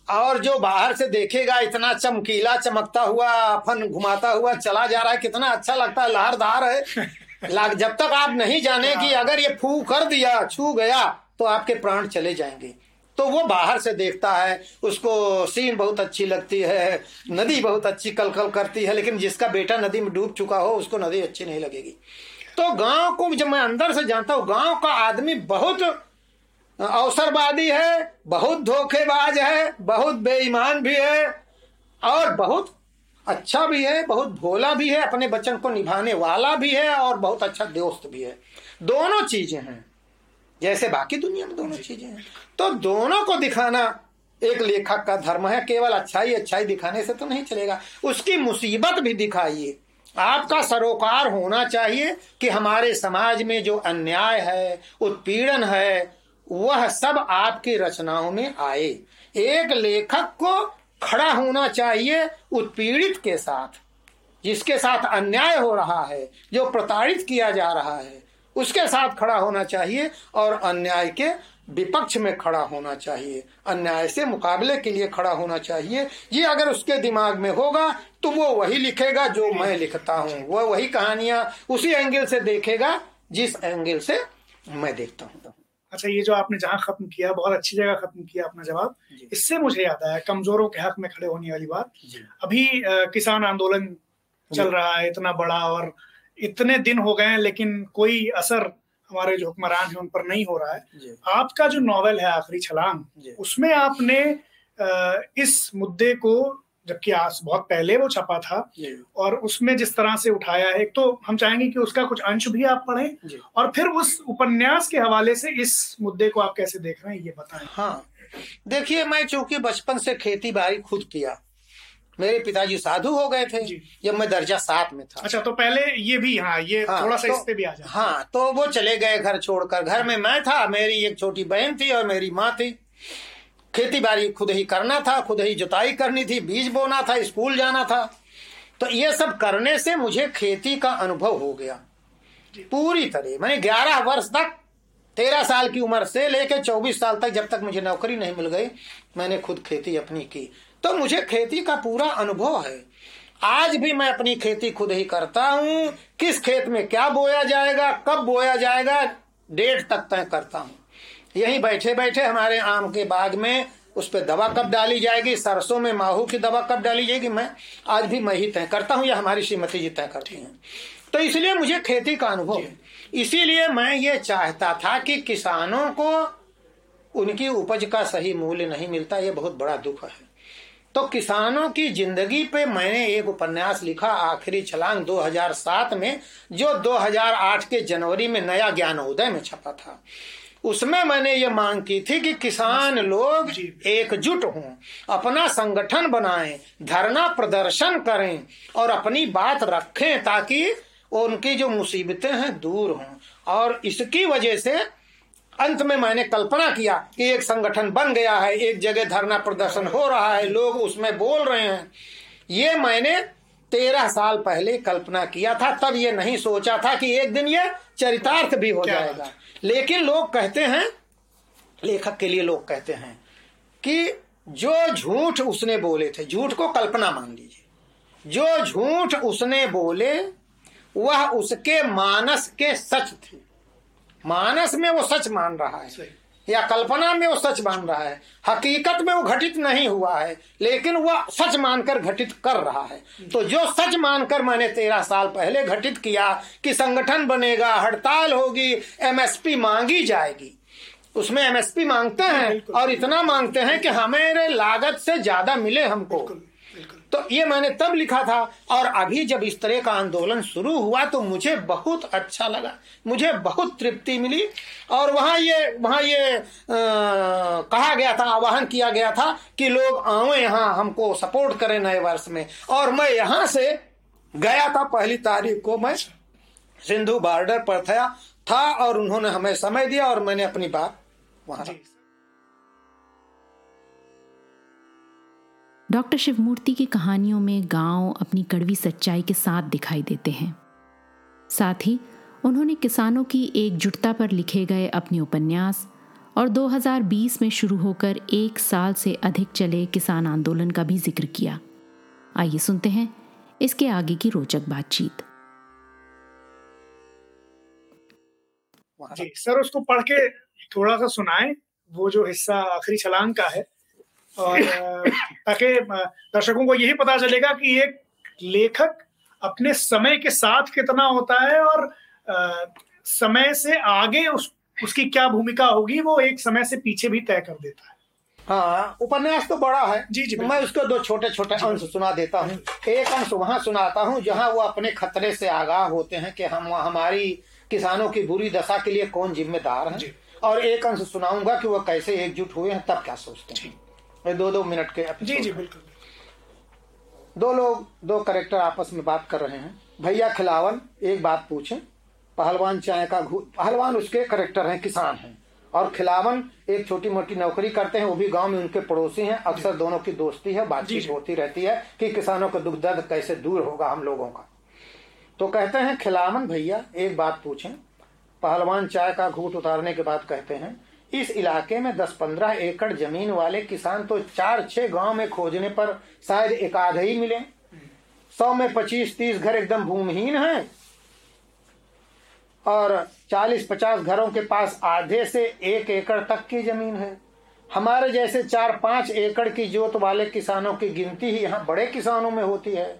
S3: और जो बाहर से देखेगा इतना चमकीला चमकता हुआ फन घुमाता हुआ चला जा रहा है कितना अच्छा लगता है लहरदार है। जब तक आप नहीं जाने कि अगर ये फू कर दिया छू गया तो आपके प्राण चले जाएँगे। तो वो बाहर से देखता है उसको सीन बहुत अच्छी लगती है नदी बहुत अच्छी कलकल करती है लेकिन जिसका बेटा नदी में डूब चुका हो उसको नदी अच्छी नहीं लगेगी। तो गाँव को जब मैं अंदर से जानता हूँ गाँव का आदमी बहुत अवसरवादी है बहुत धोखेबाज है बहुत बेईमान भी है और बहुत अच्छा भी है बहुत भोला भी है अपने वचन को निभाने वाला भी है और बहुत अच्छा दोस्त भी है। दोनों चीज़ें हैं। जैसे बाकी दुनिया में दोनों चीज़ें हैं। तो दोनों को दिखाना एक लेखक का धर्म है, केवल अच्छाई अच्छाई दिखाने से तो नहीं चलेगा। उसकी मुसीबत भी दिखाइए। आपका सरोकार होना चाहिए कि हमारे समाज में जो अन्याय है, उत्पीड़न है, वह सब आपकी रचनाओं में आए। एक लेखक को खड़ा होना चाहिए उत्पीड़ित के साथ, जिसके साथ अन्याय हो रहा है, जो प्रताड़ित किया जा रहा है, उसके साथ खड़ा होना चाहिए और अन्याय के विपक्ष में खड़ा होना चाहिए अन्याय से मुकाबले के लिए खड़ा होना चाहिए। ये अगर उसके दिमाग में होगा तो वो वही लिखेगा जो मैं लिखता हूँ। वह वही कहानियाँ उसी एंगल से देखेगा जिस एंगल से मैं देखता हूँ।
S2: अच्छा ये जो आपने जहाँ खत्म किया बहुत अच्छी जगह खत्म किया अपना जवाब। इससे मुझे याद आया कमजोरों के हक में खड़े होने वाली बात। अभी आ, किसान आंदोलन चल रहा है इतना बड़ा और इतने दिन हो गए हैं लेकिन कोई असर हमारे जो हुक्मरान है उन पर नहीं हो रहा है। आपका जो नॉवेल है आखिरी छलांग उसमें आपने इस मुद्दे को जबकि आज बहुत पहले वो छपा था और उसमें जिस तरह से उठाया है तो हम चाहेंगे कि उसका कुछ अंश भी आप पढ़ें और फिर उस उपन्यास के हवाले से इस मुद्दे को आप कैसे देख रहे हैं ये बताएँ।
S3: हाँ। देखिए मैं चूँकि बचपन से खेती बाड़ी खुद किया मेरे पिताजी साधु हो गए थे जब मैं दर्जा सात में था।
S2: अच्छा तो पहले ये भी हाँ ये हाँ, थोड़ा सा तो, इस पे भी आ जाए।
S3: हाँ तो वो चले गए घर छोड़कर। घर में मैं था मेरी एक छोटी बहन थी और मेरी माँ थी। खेती बाड़ी खुद ही करना था खुद ही जुताई करनी थी बीज बोना था स्कूल जाना था। तो ये सब करने से मुझे खेती का अनुभव हो गया। पूरी तरह। मैंने ग्यारह वर्ष तक तेरह साल की उम्र से लेकर चौबीस साल तक जब तक मुझे नौकरी नहीं मिल गई मैंने खुद खेती अपनी की। तो मुझे खेती का पूरा अनुभव है। आज भी मैं अपनी खेती खुद ही करता हूँ। किस खेत में क्या बोया जाएगा, कब बोया जाएगा डेट तक तय करता हूँ। यही बैठे बैठे हमारे आम के बाग में उस पर दवा कब डाली जाएगी, सरसों में माहू की दवा कब डाली जाएगी, मैं आज भी मैं ही तय करता हूँ या हमारी श्रीमती जी तय करती हैं। तो इसलिए मुझे खेती का अनुभव है। इसीलिए मैं ये चाहता था कि किसानों को उनकी उपज का सही मूल्य नहीं मिलता ये बहुत बड़ा दुख है। तो किसानों की ज़िंदगी पे मैंने एक उपन्यास लिखा आखिरी छलांग 2007 में जो 2008 के जनवरी में नया ज्ञान उदय में छपा था। उसमें मैंने ये मांग की थी कि किसान लोग एकजुट हों अपना संगठन बनाएँ धरना प्रदर्शन करें और अपनी बात रखें ताकि उनकी जो मुसीबतें हैं दूर हों। और इसकी वजह से अंत में मैंने कल्पना किया कि एक संगठन बन गया है एक जगह धरना प्रदर्शन हो रहा है लोग उसमें बोल रहे हैं। ये मैंने तेरह साल पहले कल्पना किया था तब ये नहीं सोचा था कि एक दिन ये चरितार्थ भी हो जाएगा। लेकिन लोग कहते हैं लेखक के लिए लोग कहते हैं कि जो झूठ उसने बोले थे झूठ को कल्पना मान लीजिए जो झूठ उसने बोले वह उसके मानस के सच थे। मानस में वो सच मान रहा है या कल्पना में वो सच मान रहा है हकीकत में वो घटित नहीं हुआ है लेकिन वह सच मानकर घटित कर रहा है। तो जो सच मानकर मैंने तेरह साल पहले घटित किया कि संगठन बनेगा हड़ताल होगी एमएसपी मांगी जाएगी। उसमें एमएसपी मांगते हैं और इतना मांगते हैं कि हमें लागत से ज़्यादा मिले हमको। तो ये मैंने तब लिखा था और अभी जब इस तरह का आंदोलन शुरू हुआ तो मुझे बहुत अच्छा लगा। मुझे बहुत तृप्ति मिली और वहाँ ये वहाँ ये आ, कहा गया था आह्वान किया गया था कि लोग आवे यहाँ हमको सपोर्ट करें नए वर्ष में। और मैं यहाँ से गया था पहली तारीख को मैं सिंधु बॉर्डर पर था था और उन्होंने हमें समय दिया और मैंने अपनी बात वहाँ
S1: डॉक्टर शिवमूर्ति की कहानियों में गाँव अपनी कड़वी सच्चाई के साथ दिखाई देते हैं। साथ ही, उन्होंने किसानों की एकजुटता पर लिखे गए अपने उपन्यास और 2020 में शुरू होकर एक साल से अधिक चले किसान आंदोलन का भी ज़िक्र किया। आइए सुनते हैं इसके आगे की रोचक बातचीत।
S2: सर, उसको पढ़ के थोड़ा सा सुनाएँ। वो जो हिस्सा आखिरी छलांग का है और ताकि दर्शकों को यही पता चलेगा कि एक लेखक अपने समय के साथ कितना होता है और समय से आगे उस उसकी क्या भूमिका होगी वो एक समय से पीछे भी तय कर देता है।
S3: हाँ उपन्यास तो बड़ा है।
S2: जी, जी,
S3: मैं उसको दो छोटे छोटे अंश सुना देता हूँ। एक अंश वहाँ सुनाता हूँ जहाँ वो अपने खतरे से आगाह होते हैं कि हम हमारी किसानों की बुरी दशा के लिए कौन जिम्मेदार है। और एक अंश सुनाऊँगा कि वो कैसे एकजुट हुए हैं तब क्या सोचते हैं। दो दो मिनट के
S2: जी जी बिल्कुल।
S3: दो लोग दो करेक्टर आपस में बात कर रहे हैं। भैया खिलावन एक बात पूछे। पहलवान चाय का घू पहलवान उसके करेक्टर हैं किसान हैं। और खिलावन एक छोटी मोटी नौकरी करते हैं वो भी गाँव में उनके पड़ोसी हैं। अक्सर दोनों की दोस्ती है बातचीत होती रहती है कि किसानों का दुख दर्द कैसे दूर होगा हम लोगों का। तो कहते हैं खिलावन भैया एक बात पूछें। पहलवान चाय का घूट उतारने के बाद कहते हैं इस इलाके में 10-15 एकड़ ज़मीन वाले किसान तो चार छह गाँव में खोजने पर शायद एक आध ही मिले। सौ में 25-30 घर एकदम भूमिहीन हैं और 40-50 घरों के पास आधे से एक एकड़ तक की ज़मीन है। हमारे जैसे चार पाँच एकड़ की जोत वाले किसानों की गिनती ही यहाँ बड़े किसानों में होती है।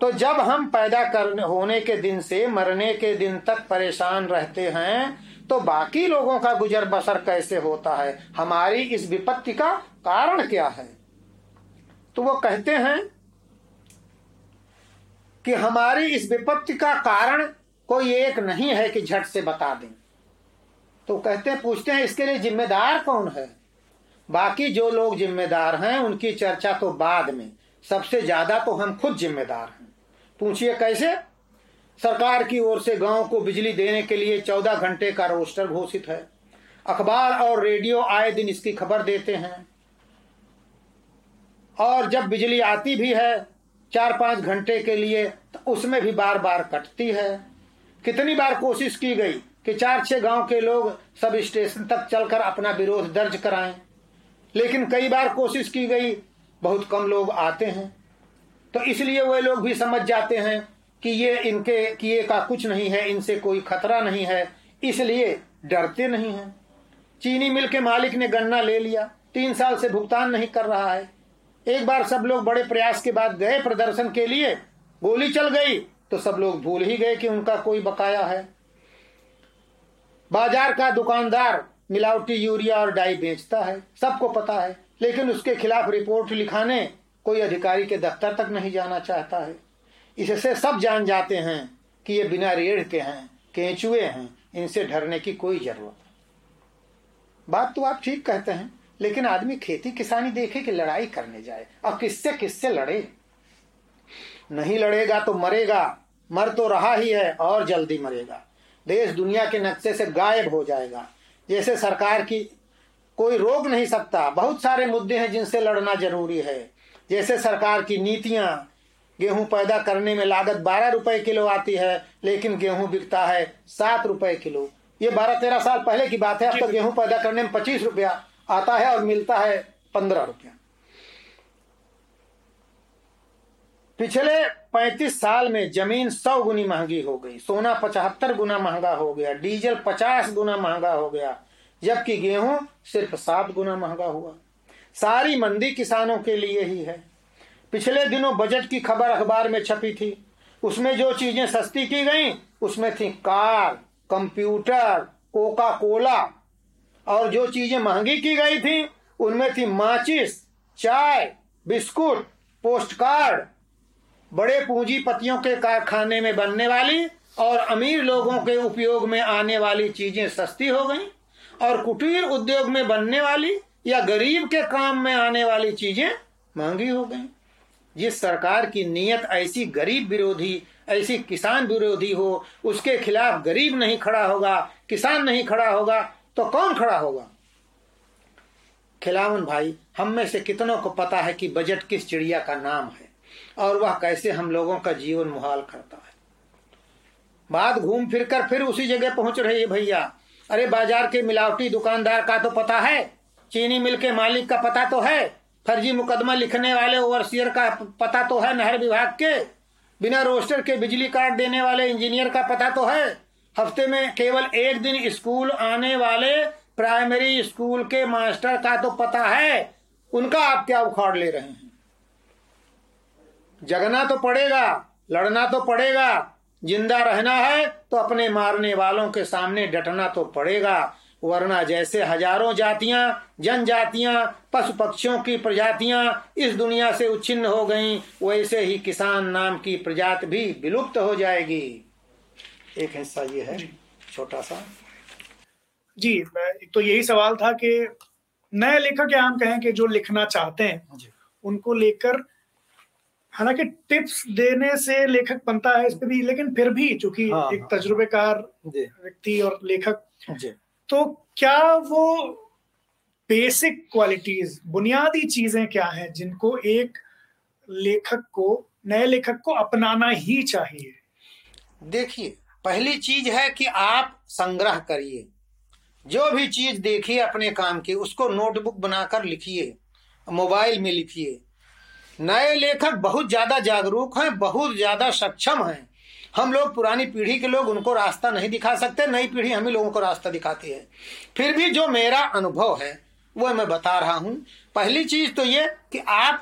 S3: तो जब हम पैदा करने, होने के दिन से मरने के दिन तक परेशान रहते हैं तो बाकी लोगों का गुजर बसर कैसे होता है? हमारी इस विपत्ति का कारण क्या है? तो वो कहते हैं कि हमारी इस विपत्ति का कारण कोई एक नहीं है कि झट से बता दें। तो कहते हैं, पूछते हैं, इसके लिए जिम्मेदार कौन है? बाकी जो लोग जिम्मेदार हैं, उनकी चर्चा तो बाद में। सबसे ज़्यादा तो हम खुद जिम्मेदार हैं। पूछिए कैसे? सरकार की ओर से गाँव को बिजली देने के लिए चौदह घंटे का रोस्टर घोषित है। अखबार और रेडियो आए दिन इसकी खबर देते हैं। और जब बिजली आती भी है, चार पाँच घंटे के लिए तो उसमें भी बार बार कटती है। कितनी बार कोशिश की गई कि चार छह गाँव के लोग सब स्टेशन तक चलकर अपना विरोध दर्ज कराएँ, लेकिन कई बार कोशिश की गई, बहुत कम लोग आते हैं। तो इसलिए वे लोग भी समझ जाते हैं कि ये इनके किए का कुछ नहीं है, इनसे कोई खतरा नहीं है, इसलिए डरते नहीं हैं। चीनी मिल के मालिक ने गन्ना ले लिया, तीन साल से भुगतान नहीं कर रहा है। एक बार सब लोग बड़े प्रयास के बाद गए प्रदर्शन के लिए, गोली चल गई तो सब लोग भूल ही गए कि उनका कोई बकाया है। बाज़ार का दुकानदार मिलावटी यूरिया और डाई बेचता है, सबको पता है, लेकिन उसके खिलाफ रिपोर्ट लिखाने कोई अधिकारी के दफ्तर तक नहीं जाना चाहता है। इससे सब जान जाते हैं कि ये बिना रेढ़ के हैं, केंचुए हैं, इनसे डरने की कोई ज़रूरत बात तो आप ठीक कहते हैं, लेकिन आदमी खेती किसानी देखे कि लड़ाई करने जाए, अब किससे किससे लड़े? नहीं लड़ेगा तो मरेगा, मर तो रहा ही है और जल्दी मरेगा। देश दुनिया के नक्शे से गायब हो जाएगा। जैसे सरकार की कोई रोक नहीं सकता, बहुत सारे मुद्दे हैं जिनसे लड़ना ज़रूरी है। जैसे सरकार की नीतियाँ गेहूँ पैदा करने में लागत बारह रुपए किलो आती है लेकिन गेहूँ बिकता है सात रुपए किलो। ये बारह तेरह साल पहले की बात है अब तो गेहूँ पैदा करने में पच्चीस रुपया आता है और मिलता है पंद्रह रुपया। पिछले 35 साल में ज़मीन 100 गुनी महँगी हो गई सोना 75 गुना महँगा हो गया डीजल 50 गुना महँगा हो गया जबकि गेहूँ सिर्फ़ सात गुना महँगा हुआ। सारी मंदी किसानों के लिए ही है। पिछले दिनों बजट की खबर अखबार में छपी थी। उसमें जो चीज़ें सस्ती की गई, उसमें थी कार, कंप्यूटर कोका कोला और जो चीज़ें महँगी की गई थी, उनमें थी माचिस, चाय, बिस्कुट पोस्ट कार्ड बड़े पूंजीपतियों के कारखाने में बनने वाली और अमीर लोगों के उपयोग में आने वाली चीज़ें सस्ती हो गईं और कुटीर उद्योग में बनने वाली या गरीब के काम में आने वाली चीज़ें महँगी हो गईं। जिस सरकार की नीयत ऐसी गरीब विरोधी, ऐसी किसान विरोधी हो, उसके खिलाफ गरीब नहीं खड़ा होगा, किसान नहीं खड़ा होगा तो कौन खड़ा होगा? खिलावन भाई, हम में से कितनों को पता है कि बजट किस चिड़िया का नाम है और वह कैसे हम लोगों का जीवन मुहाल करता है? बात घूम फिर कर फिर उसी जगह पहुँच रही है भैया। अरे बाज़ार के मिलावटी दुकानदार का तो पता है, चीनी मिल के मालिक का पता तो है। फर्जी मुकदमा लिखने वाले ओवरसियर का पता तो है नहर विभाग के। बिना रोस्टर के बिजली काट देने वाले इंजीनियर का पता तो है। हफ़्ते में केवल एक दिन स्कूल आने वाले प्राइमरी स्कूल के मास्टर का तो पता है। उनका आप क्या उखाड़ ले रहे हैं? जगना तो पड़ेगा, लड़ना तो पड़ेगा, ज़िंदा रहना है तो अपने मारने वालों के सामने डटना तो पड़ेगा। वरना जैसे हज़ारों जातियाँ जनजातियाँ पशु पक्षियों की प्रजातियाँ इस दुनिया से उच्छिन्न हो गईं वैसे ही किसान नाम की प्रजाति भी विलुप्त हो जाएगी। एक हिस्सा ये है छोटा सा।
S2: जी तो यही सवाल था कि नए लेखक या हम कहें कि जो लिखना चाहते हैं उनको लेकर हालाँकि टिप्स देने से लेखक बनता है इस पर भी लेकिन फिर भी चूँकि हाँ, एक हाँ। तजुर्बेकार व्यक्ति और लेखक तो क्या वो बेसिक क्वालिटीज बुनियादी चीज़ें क्या हैं जिनको एक लेखक को, नए लेखक को अपनाना ही चाहिए?
S3: देखिए, पहली चीज़ है कि आप संग्रह करिए। जो भी चीज़ देखिए अपने काम की, उसको नोटबुक बनाकर लिखिए मोबाइल में लिखिए। नए लेखक बहुत ज़्यादा जागरूक हैं, बहुत ज़्यादा सक्षम हैं। हम लोग पुरानी पीढ़ी के लोग उनको रास्ता नहीं दिखा सकते, नई पीढ़ी हम ही लोगों को रास्ता दिखाती है। फिर भी जो मेरा अनुभव है वो मैं बता रहा हूँ। पहली चीज़ तो ये कि आप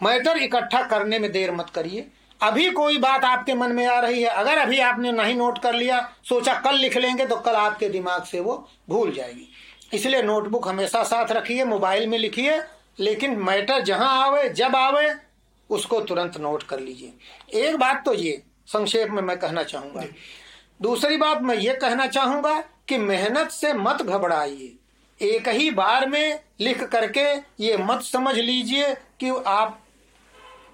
S3: मैटर इकट्ठा करने में देर मत करिए। अभी कोई बात आपके मन में आ रही है, अगर अभी आपने नहीं नोट कर लिया, सोचा कल लिख लेंगे तो कल आपके दिमाग से वो भूल जाएगी। इसलिए नोटबुक हमेशा साथ रखिए, मोबाइल में लिखिए, लेकिन मैटर जहाँ आवे, जब आवे, उसको तुरंत नोट कर लीजिए। एक बात तो ये संक्षेप में मैं कहना चाहूँगा। दूसरी बात मैं ये कहना चाहूँगा कि मेहनत से मत घबराइए। एक ही बार में लिख करके ये मत समझ लीजिए कि आप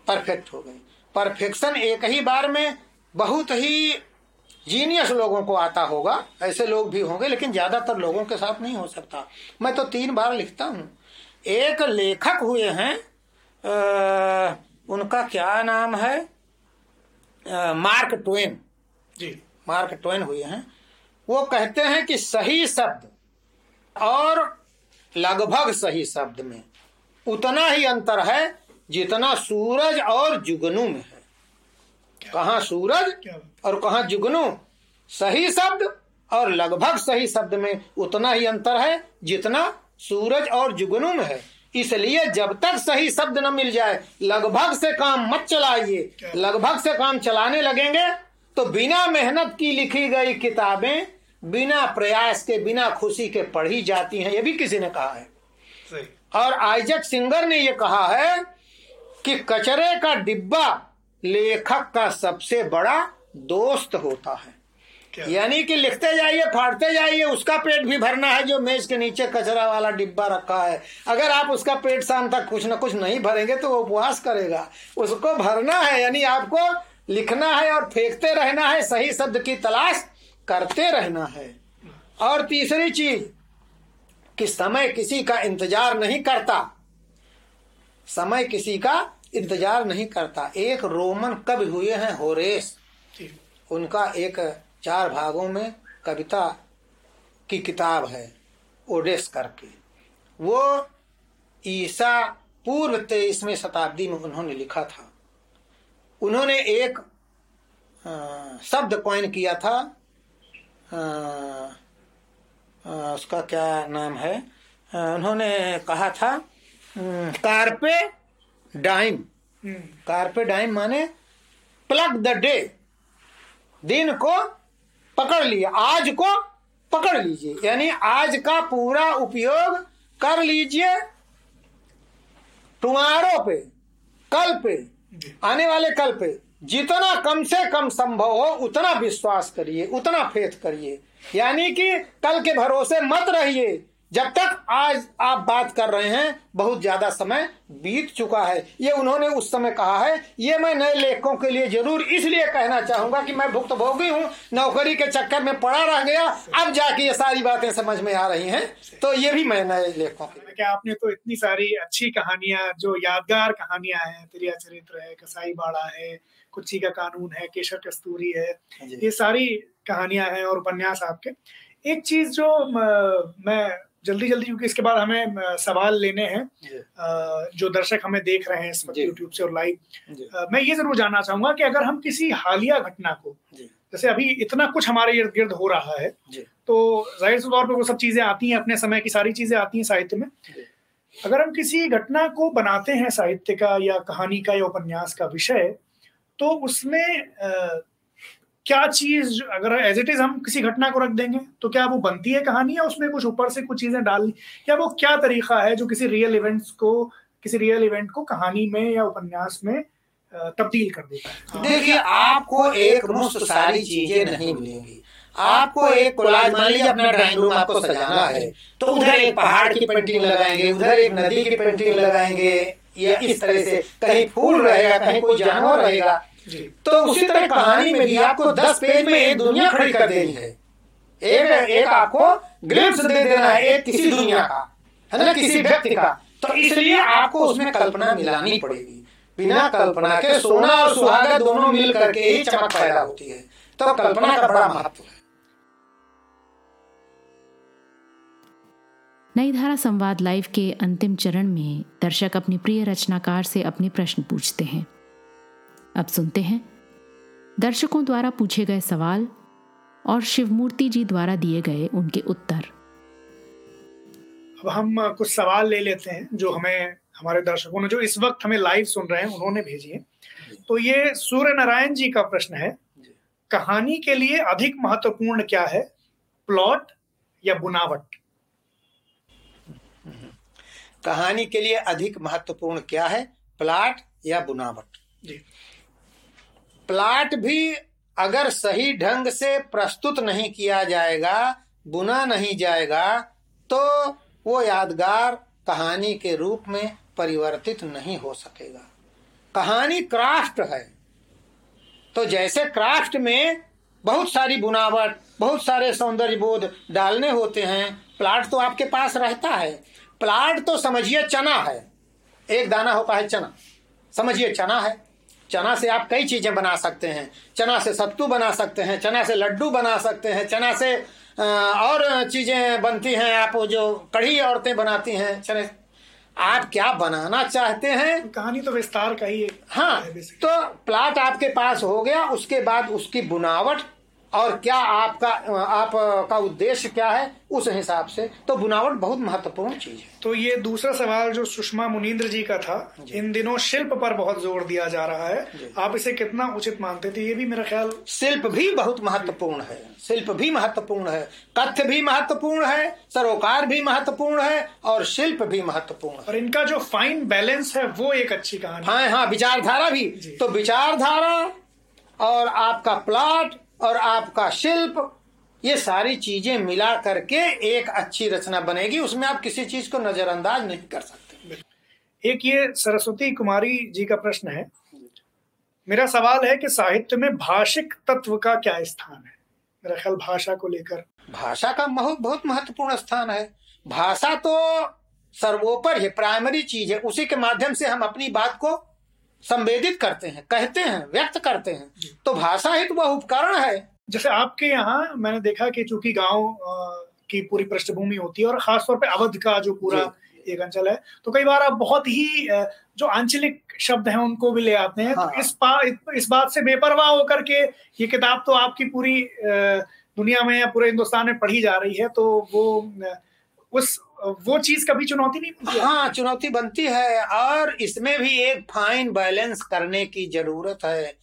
S3: परफेक्ट हो गए। परफेक्शन एक ही बार में बहुत ही जीनियस लोगों को आता होगा। ऐसे लोग भी होंगे लेकिन ज़्यादातर लोगों के साथ नहीं हो सकता। मैं तो तीन बार लिखता हूँ। एक लेखक हुए हैं आ, उनका क्या नाम है? Mark Twain. जी। मार्क ट्वेन हुए हैं। वो कहते हैं कि सही शब्द और लगभग सही शब्द में उतना ही अंतर है जितना सूरज और जुगनू में है। कहा सूरज और कहा जुगनू? सही शब्द और लगभग सही शब्द में उतना ही अंतर है जितना सूरज और जुगनू में है। इसलिए जब तक सही शब्द न मिल जाए लगभग से काम मत चलाइए। लगभग से काम चलाने लगेंगे तो बिना मेहनत की लिखी गई किताबें बिना प्रयास के बिना खुशी के पढ़ी जाती हैं ये भी किसी ने कहा है। और आइजक सिंगर ने ये कहा है कि कचरे का डिब्बा लेखक का सबसे बड़ा दोस्त होता है। यानी कि लिखते जाइए फाड़ते जाइए उसका पेट भी भरना है जो मेज के नीचे कचरा वाला डिब्बा रखा है। अगर आप उसका पेट शाम तक कुछ ना कुछ नहीं भरेंगे तो वो उपवास करेगा। उसको भरना है यानी आपको लिखना है और फेंकते रहना है सही शब्द की तलाश करते रहना है। और तीसरी चीज़ कि समय किसी का इंतज़ार नहीं करता। समय किसी का इंतज़ार नहीं करता। एक रोमन कवि हुए हैं होरेस? उनका एक चार भागों में कविता की किताब है ओडेस करके। वो ईसा पूर्व तेईसवें शताब्दी में उन्होंने लिखा था। उन्होंने एक शब्द कॉइन किया था आ, आ, उसका क्या नाम है? आ, उन्होंने कहा था कारपे डाइम। कार्पे डाइम माने प्लग द डे। दिन को पकड़ लिया आज को पकड़ लीजिए। यानी आज का पूरा उपयोग कर लीजिए टुमारो पे कल पे आने वाले कल पे। जितना कम से कम संभव हो उतना विश्वास करिए उतना फेथ करिए। यानी कि कल के भरोसे मत रहिए। जब तक आज आप बात कर रहे हैं बहुत ज़्यादा समय बीत चुका है। ये उन्होंने उस समय कहा है ये मैं नए लेखकों के लिए ज़रूर इसलिए कहना चाहूँगा कि मैं भुक्त भोगी हूँ नौकरी के चक्कर में पड़ा रह गया अब जाके ये सारी बातें समझ में आ रही हैं तो ये भी मैं नए लेखकों के
S2: क्या आपने तो इतनी सारी अच्छी कहानियाँ जो यादगार कहानियाँ हैं त्रिया चरित्र है कसाई बाड़ा है कुच्ची का कानून है केशर कस्तूरी है ये सारी कहानियाँ हैं और उपन्यास आपके। एक चीज़ जो मैं जल्दी जल्दी क्योंकि इसके बाद हमें सवाल लेने हैं। जो। दर्शक हमें देख रहे हैं इस वक्त यूट्यूब से और लाइव मैं ये ज़रूर जानना चाहूँगा कि अगर हम किसी हालिया घटना को जैसे अभी इतना कुछ हमारे इर्द गिर्द हो रहा है तो ज़ाहिर तौर पर वो सब चीज़ें आती हैं अपने समय की सारी चीज़ें आती हैं साहित्य में। अगर हम किसी घटना को बनाते हैं साहित्य का या कहानी का या उपन्यास का विषय तो उसमें क्या चीज़, अगर एज इट इज़ हम किसी घटना को रख देंगे तो क्या वो बनती है कहानी या उसमें कुछ ऊपर से कुछ चीज़ें डाल या वो क्या तरीका है जो किसी रियल इवेंट्स को, किसी रियल इवेंट को कहानी में या उपन्यास में तब्दील कर देता
S3: है? देखिए, आपको एक मुफ़्त सारी चीज़ें नहीं मिलेंगी। आपको एक कोलाज मान लीजिए अपना ड्राइंग रूम आपको सजाना है तो उधर एक पहाड़ की पेंटिंग लगाएँगे, उधर एक नदी की पेंटिंग लगाएँगे, या इस तरह से कहीं फूल रहेगा, कहीं कोई जानवर रहेगा तो उसी तरह कहानी में भी आपको दस पेज में एक दुनिया खड़ी कर देनी है। एक एक आपको ग्लिप्स दे देना है एक किसी दुनिया का है ना किसी व्यक्ति का। तो इसलिए आपको उसमें कल्पना मिलानी पड़ेगी। बिना कल्पना के सोना और सुहागा दोनों मिल करके ही चमक पैदा होती है। तो कल्पना का बड़ा महत्व है।
S1: नई धारा संवाद लाइव के अंतिम चरण में दर्शक अपने प्रिय रचनाकार से अपने प्रश्न पूछते हैं। अब सुनते हैं। दर्शकों द्वारा पूछे गए सवाल और शिवमूर्ति जी द्वारा दिए गए उनके उत्तर।
S2: अब हम कुछ सवाल ले लेते हैं जो हमें हमारे दर्शकों ने जो इस वक्त हमें लाइव सुन रहे हैं उन्होंने भेजी है। तो ये सूर्य नारायण जी का प्रश्न है कहानी के लिए अधिक महत्वपूर्ण क्या है प्लॉट या बुनावट?
S3: कहानी के लिए अधिक महत्वपूर्ण क्या है प्लॉट या बुनावट? जी। प्लाट भी अगर सही ढंग से प्रस्तुत नहीं किया जाएगा, बुना नहीं जाएगा तो वो यादगार कहानी के रूप में परिवर्तित नहीं हो सकेगा। कहानी क्राफ्ट है। तो जैसे क्राफ्ट में बहुत सारी बुनावट, बहुत सारे सौंदर्य बोध डालने होते हैं, प्लाट तो आपके पास रहता है। प्लाट तो समझिए चना है। एक दाना होता है चना। समझिए चना है। चना से आप कई चीज़ें बना सकते हैं। चना से सत्तू बना सकते हैं चना से लड्डू बना सकते हैं चना से और चीज़ें बनती हैं। आप जो कढ़ी औरतें बनाती हैं चने आप क्या बनाना चाहते हैं?
S2: कहानी तो विस्तार का ही
S3: हाँ। तो प्लाट आपके पास हो गया उसके बाद उसकी बुनावट और क्या आपका आपका उद्देश्य क्या है उस हिसाब से? तो बुनावट बहुत महत्वपूर्ण चीज़ है।
S2: तो ये दूसरा सवाल जो सुषमा मुनीन्द्र जी का था जी। इन दिनों शिल्प पर बहुत ज़ोर दिया जा रहा है। आप इसे कितना उचित मानते थे ये भी मेरा ख्याल?
S3: शिल्प भी बहुत महत्वपूर्ण है। शिल्प भी महत्वपूर्ण है। कथ्य भी महत्वपूर्ण है। सरोकार भी महत्वपूर्ण है। और शिल्प भी महत्वपूर्ण है।
S2: और इनका जो फाइन बैलेंस है वो एक अच्छी कहानी
S3: हाँ। हाँ विचारधारा भी। तो विचारधारा और आपका प्लॉट और आपका शिल्प ये सारी चीज़ें मिला करके एक अच्छी रचना बनेगी उसमें आप किसी चीज़ को नजरअंदाज नहीं कर सकते।
S2: एक ये सरस्वती कुमारी जी का प्रश्न है। मेरा सवाल है कि साहित्य में भाषिक तत्व का क्या स्थान है? मेरा ख्याल भाषा को लेकर।
S3: भाषा का बहुत बहुत महत्वपूर्ण स्थान है। भाषा तो सर्वोपर है प्राइमरी चीज़ है। उसी के माध्यम से हम अपनी बात को संवेदित करते हैं कहते हैं व्यक्त करते हैं। तो भाषा ही तो वह उपकरण है।
S2: जैसे आपके यहाँ मैंने देखा कि चूँकि गाँव की पूरी पृष्ठभूमि होती है और खासतौर पे अवध का जो पूरा एक अंचल है तो कई बार आप बहुत ही जो आंचलिक शब्द हैं उनको भी ले आते हैं। तो हाँ। तो इस बा, इस बात से बेपरवाह होकर के ये किताब तो आपकी पूरी दुनिया में या पूरे हिंदुस्तान में पढ़ी जा रही है तो वो उस, वो चीज़ कभी चुनौती नहीं बनती
S3: हाँ? चुनौती बनती है और इसमें भी एक फाइन बैलेंस करने की ज़रूरत है।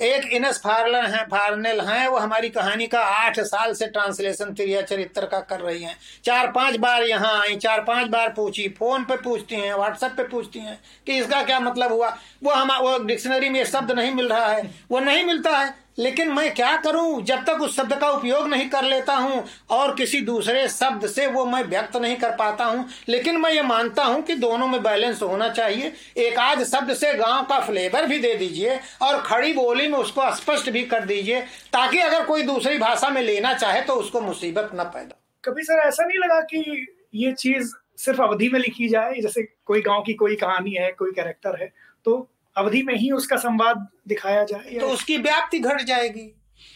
S3: एक इनस फार्लर है फार्नेल है, वो हमारी कहानी का आठ साल से ट्रांसलेशन त्रिया चरित्र का कर रही हैं। चार पाँच बार यहाँ आई, चार पाँच बार पूछी फ़ोन पे पूछती हैं व्हाट्सएप पे पूछती हैं कि इसका क्या मतलब हुआ? वो हम, वो डिक्शनरी में शब्द नहीं मिल रहा है। वो नहीं मिलता है। लेकिन मैं क्या करूँ? जब तक उस शब्द का उपयोग नहीं कर लेता हूँ और किसी दूसरे शब्द से वो मैं व्यक्त नहीं कर पाता हूँ, लेकिन मैं ये मानता हूँ कि दोनों में बैलेंस होना चाहिए। एक आध शब्द से गाँव का फ्लेवर भी दे दीजिए और खड़ी बोली में उसको स्पष्ट भी कर दीजिए, ताकि अगर कोई दूसरी भाषा में लेना चाहे तो उसको मुसीबत न पैदा
S2: कभी सर ऐसा नहीं लगा कि ये चीज़ सिर्फ़ अवधि में लिखी जाए? जैसे कोई गाँव की कोई कहानी है, कोई कैरेक्टर है तो अवधि में ही उसका संवाद दिखाया जाए
S3: तो उसकी व्याप्ति घट जाएगी।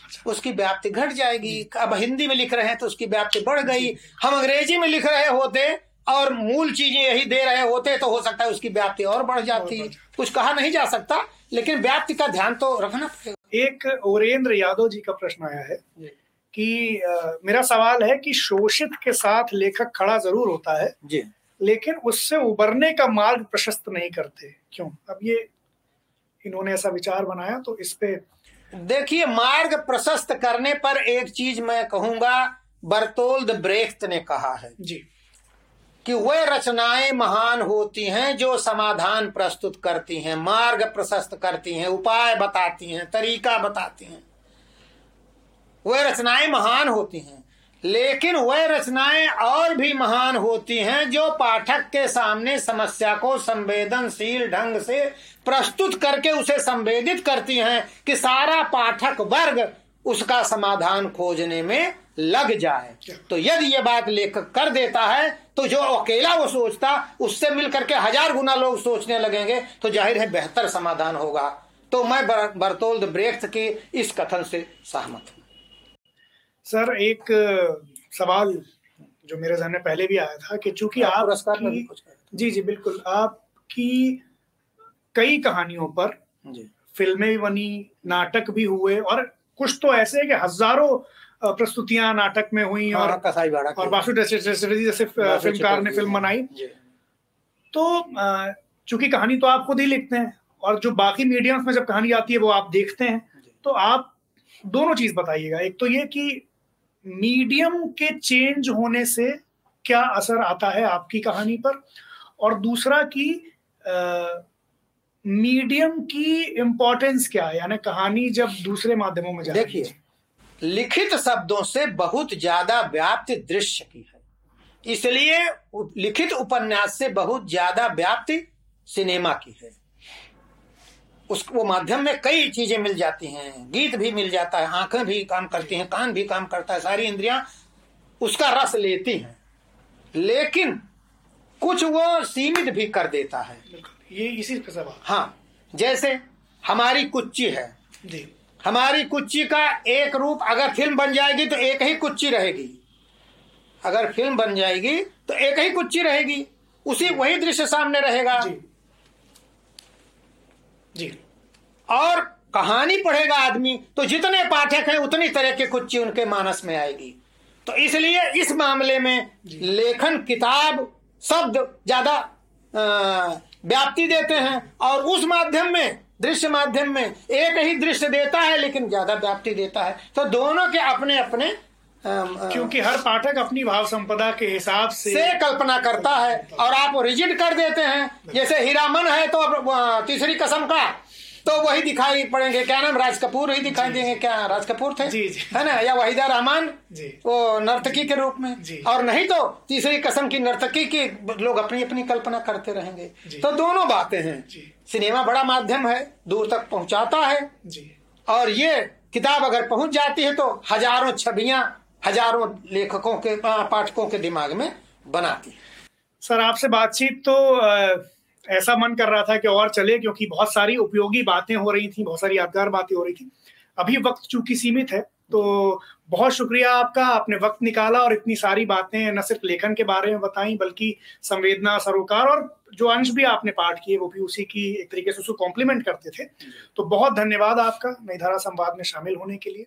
S3: अच्छा। उसकी व्याप्ति घट जाएगी। अब हिंदी में लिख रहे हैं तो उसकी व्याप्ति बढ़ गई। हम अंग्रेज़ी में लिख रहे होते और मूल चीज़ें यही दे रहे होते तो हो सकता है उसकी व्याप्ति और बढ़ जाती। कुछ कहा नहीं जा सकता लेकिन व्याप्ति का ध्यान तो रखना पड़ेगा।
S2: एक ओरेंद्र यादव जी का प्रश्न आया है कि आ, मेरा सवाल है कि शोषित के साथ लेखक खड़ा ज़रूर होता है जी। लेकिन उससे उबरने का मार्ग प्रशस्त नहीं करते। क्यों? अब ये इन्होंने ऐसा विचार बनाया तो इस पे
S3: देखिए मार्ग प्रशस्त करने पर एक चीज़ मैं कहूँगा बर्तोल्द ब्रेख्त ने कहा है
S2: जी।
S3: कि वे रचनाएँ महान होती हैं जो समाधान प्रस्तुत करती हैं मार्ग प्रशस्त करती हैं उपाय बताती हैं तरीका बताती हैं। वे रचनाएँ महान होती हैं। लेकिन वह रचनाएँ और भी महान होती हैं जो पाठक के सामने समस्या को संवेदनशील ढंग से प्रस्तुत करके उसे संवेदित करती हैं कि सारा पाठक वर्ग उसका समाधान खोजने में लग जाए। तो यदि ये बात लेखक कर देता है तो जो अकेला वो सोचता, उससे मिलकर के हज़ार गुना लोग सोचने लगेंगे तो ज़ाहिर है बेहतर समाधान होगा। तो मैं बर्तोल्द ब्रेक्स की इस कथन से सहमत
S2: सर एक सवाल जो मेरे जहन में पहले भी आया था कि चूँकि आप पुरस्कार जी जी बिल्कुल। आपकी कई कहानियों पर जी। फ़िल्में भी बनी नाटक भी हुए और कुछ तो ऐसे है कि हज़ारों प्रस्तुतियाँ नाटक में हुई और हाँ, और बासु जैसे फिल्मकार ने फ़िल्म बनाई। तो चूँकि कहानी तो आप खुद ही लिखते हैं और जो बाकी मीडियम्स में जब कहानी आती है वो आप देखते हैं तो आप दोनों चीज़ बताइएगा। एक तो ये कि मीडियम के चेंज होने से क्या असर आता है आपकी कहानी पर? और दूसरा कि मीडियम की इम्पोर्टेंस क्या है? यानी कहानी जब दूसरे माध्यमों में
S3: देखिए, लिखित शब्दों से बहुत ज़्यादा व्याप्त दृश्य की है। इसलिए लिखित उपन्यास से बहुत ज़्यादा व्याप्ति सिनेमा की है। उस वो माध्यम में कई चीज़ें मिल जाती हैं। गीत भी मिल जाता है आँखें भी काम करती हैं कान भी काम करता है सारी इंद्रियाँ उसका रस लेती हैं। लेकिन कुछ वो सीमित भी कर देता है।
S2: ये इसी सवाल
S3: हाँ जैसे हमारी कुच्ची है। जी। हमारी कुच्ची का एक रूप अगर फ़िल्म बन जाएगी तो एक ही कुच्ची रहेगी। अगर फ़िल्म बन जाएगी तो एक ही कुच्ची रहेगी। उसी वही दृश्य सामने रहेगा। जी। और कहानी पढ़ेगा आदमी तो जितने पाठक हैं उतनी तरह की कुछ उनके मानस में आएगी। तो इसलिए इस मामले में लेखन किताब शब्द ज़्यादा व्याप्ति देते हैं और उस माध्यम में दृश्य माध्यम में एक ही दृश्य देता है लेकिन ज़्यादा व्याप्ति देता है। तो दोनों के अपने अपने
S2: क्योंकि हर पाठक अपनी भाव संपदा के हिसाब से
S3: से कल्पना करता है और आप रिजिड कर देते हैं। जैसे हीरामन है तो तीसरी कसम का। तो वही दिखाई पड़ेंगे। क्या नाम? राज कपूर ही दिखाई देंगे। क्या राज कपूर थे? जी जी। है ना? या वहीदा रहमान? जी। वो नर्तकी के रूप में। जी। और नहीं तो तीसरी कसम की नर्तकी की लोग अपनी अपनी कल्पना करते रहेंगे। तो दोनों बातें हैं। सिनेमा बड़ा माध्यम है दूर तक पहुंचाता है। जी। और ये किताब अगर पहुँच जाती है तो हज़ारों छवियाँ हज़ारों लेखकों के पाठकों के दिमाग में बनाती।
S2: सर, आपसे बातचीत तो ऐसा मन कर रहा था कि और चले, क्योंकि बहुत सारी उपयोगी बातें हो रही थी, बहुत सारी यादगार बातें हो रही थी। अभी वक्त चूँकि सीमित है तो बहुत शुक्रिया आपका, आपने वक्त निकाला और इतनी सारी बातें, न सिर्फ़ लेखन के बारे में बताई, बल्कि संवेदना, सरोकार और जो अंश भी आपने पाठ किए, वो भी उसी की एक तरीके से उसको कॉम्प्लीमेंट करते थे। तो बहुत धन्यवाद आपका, नई धारा संवाद में शामिल होने के लिए।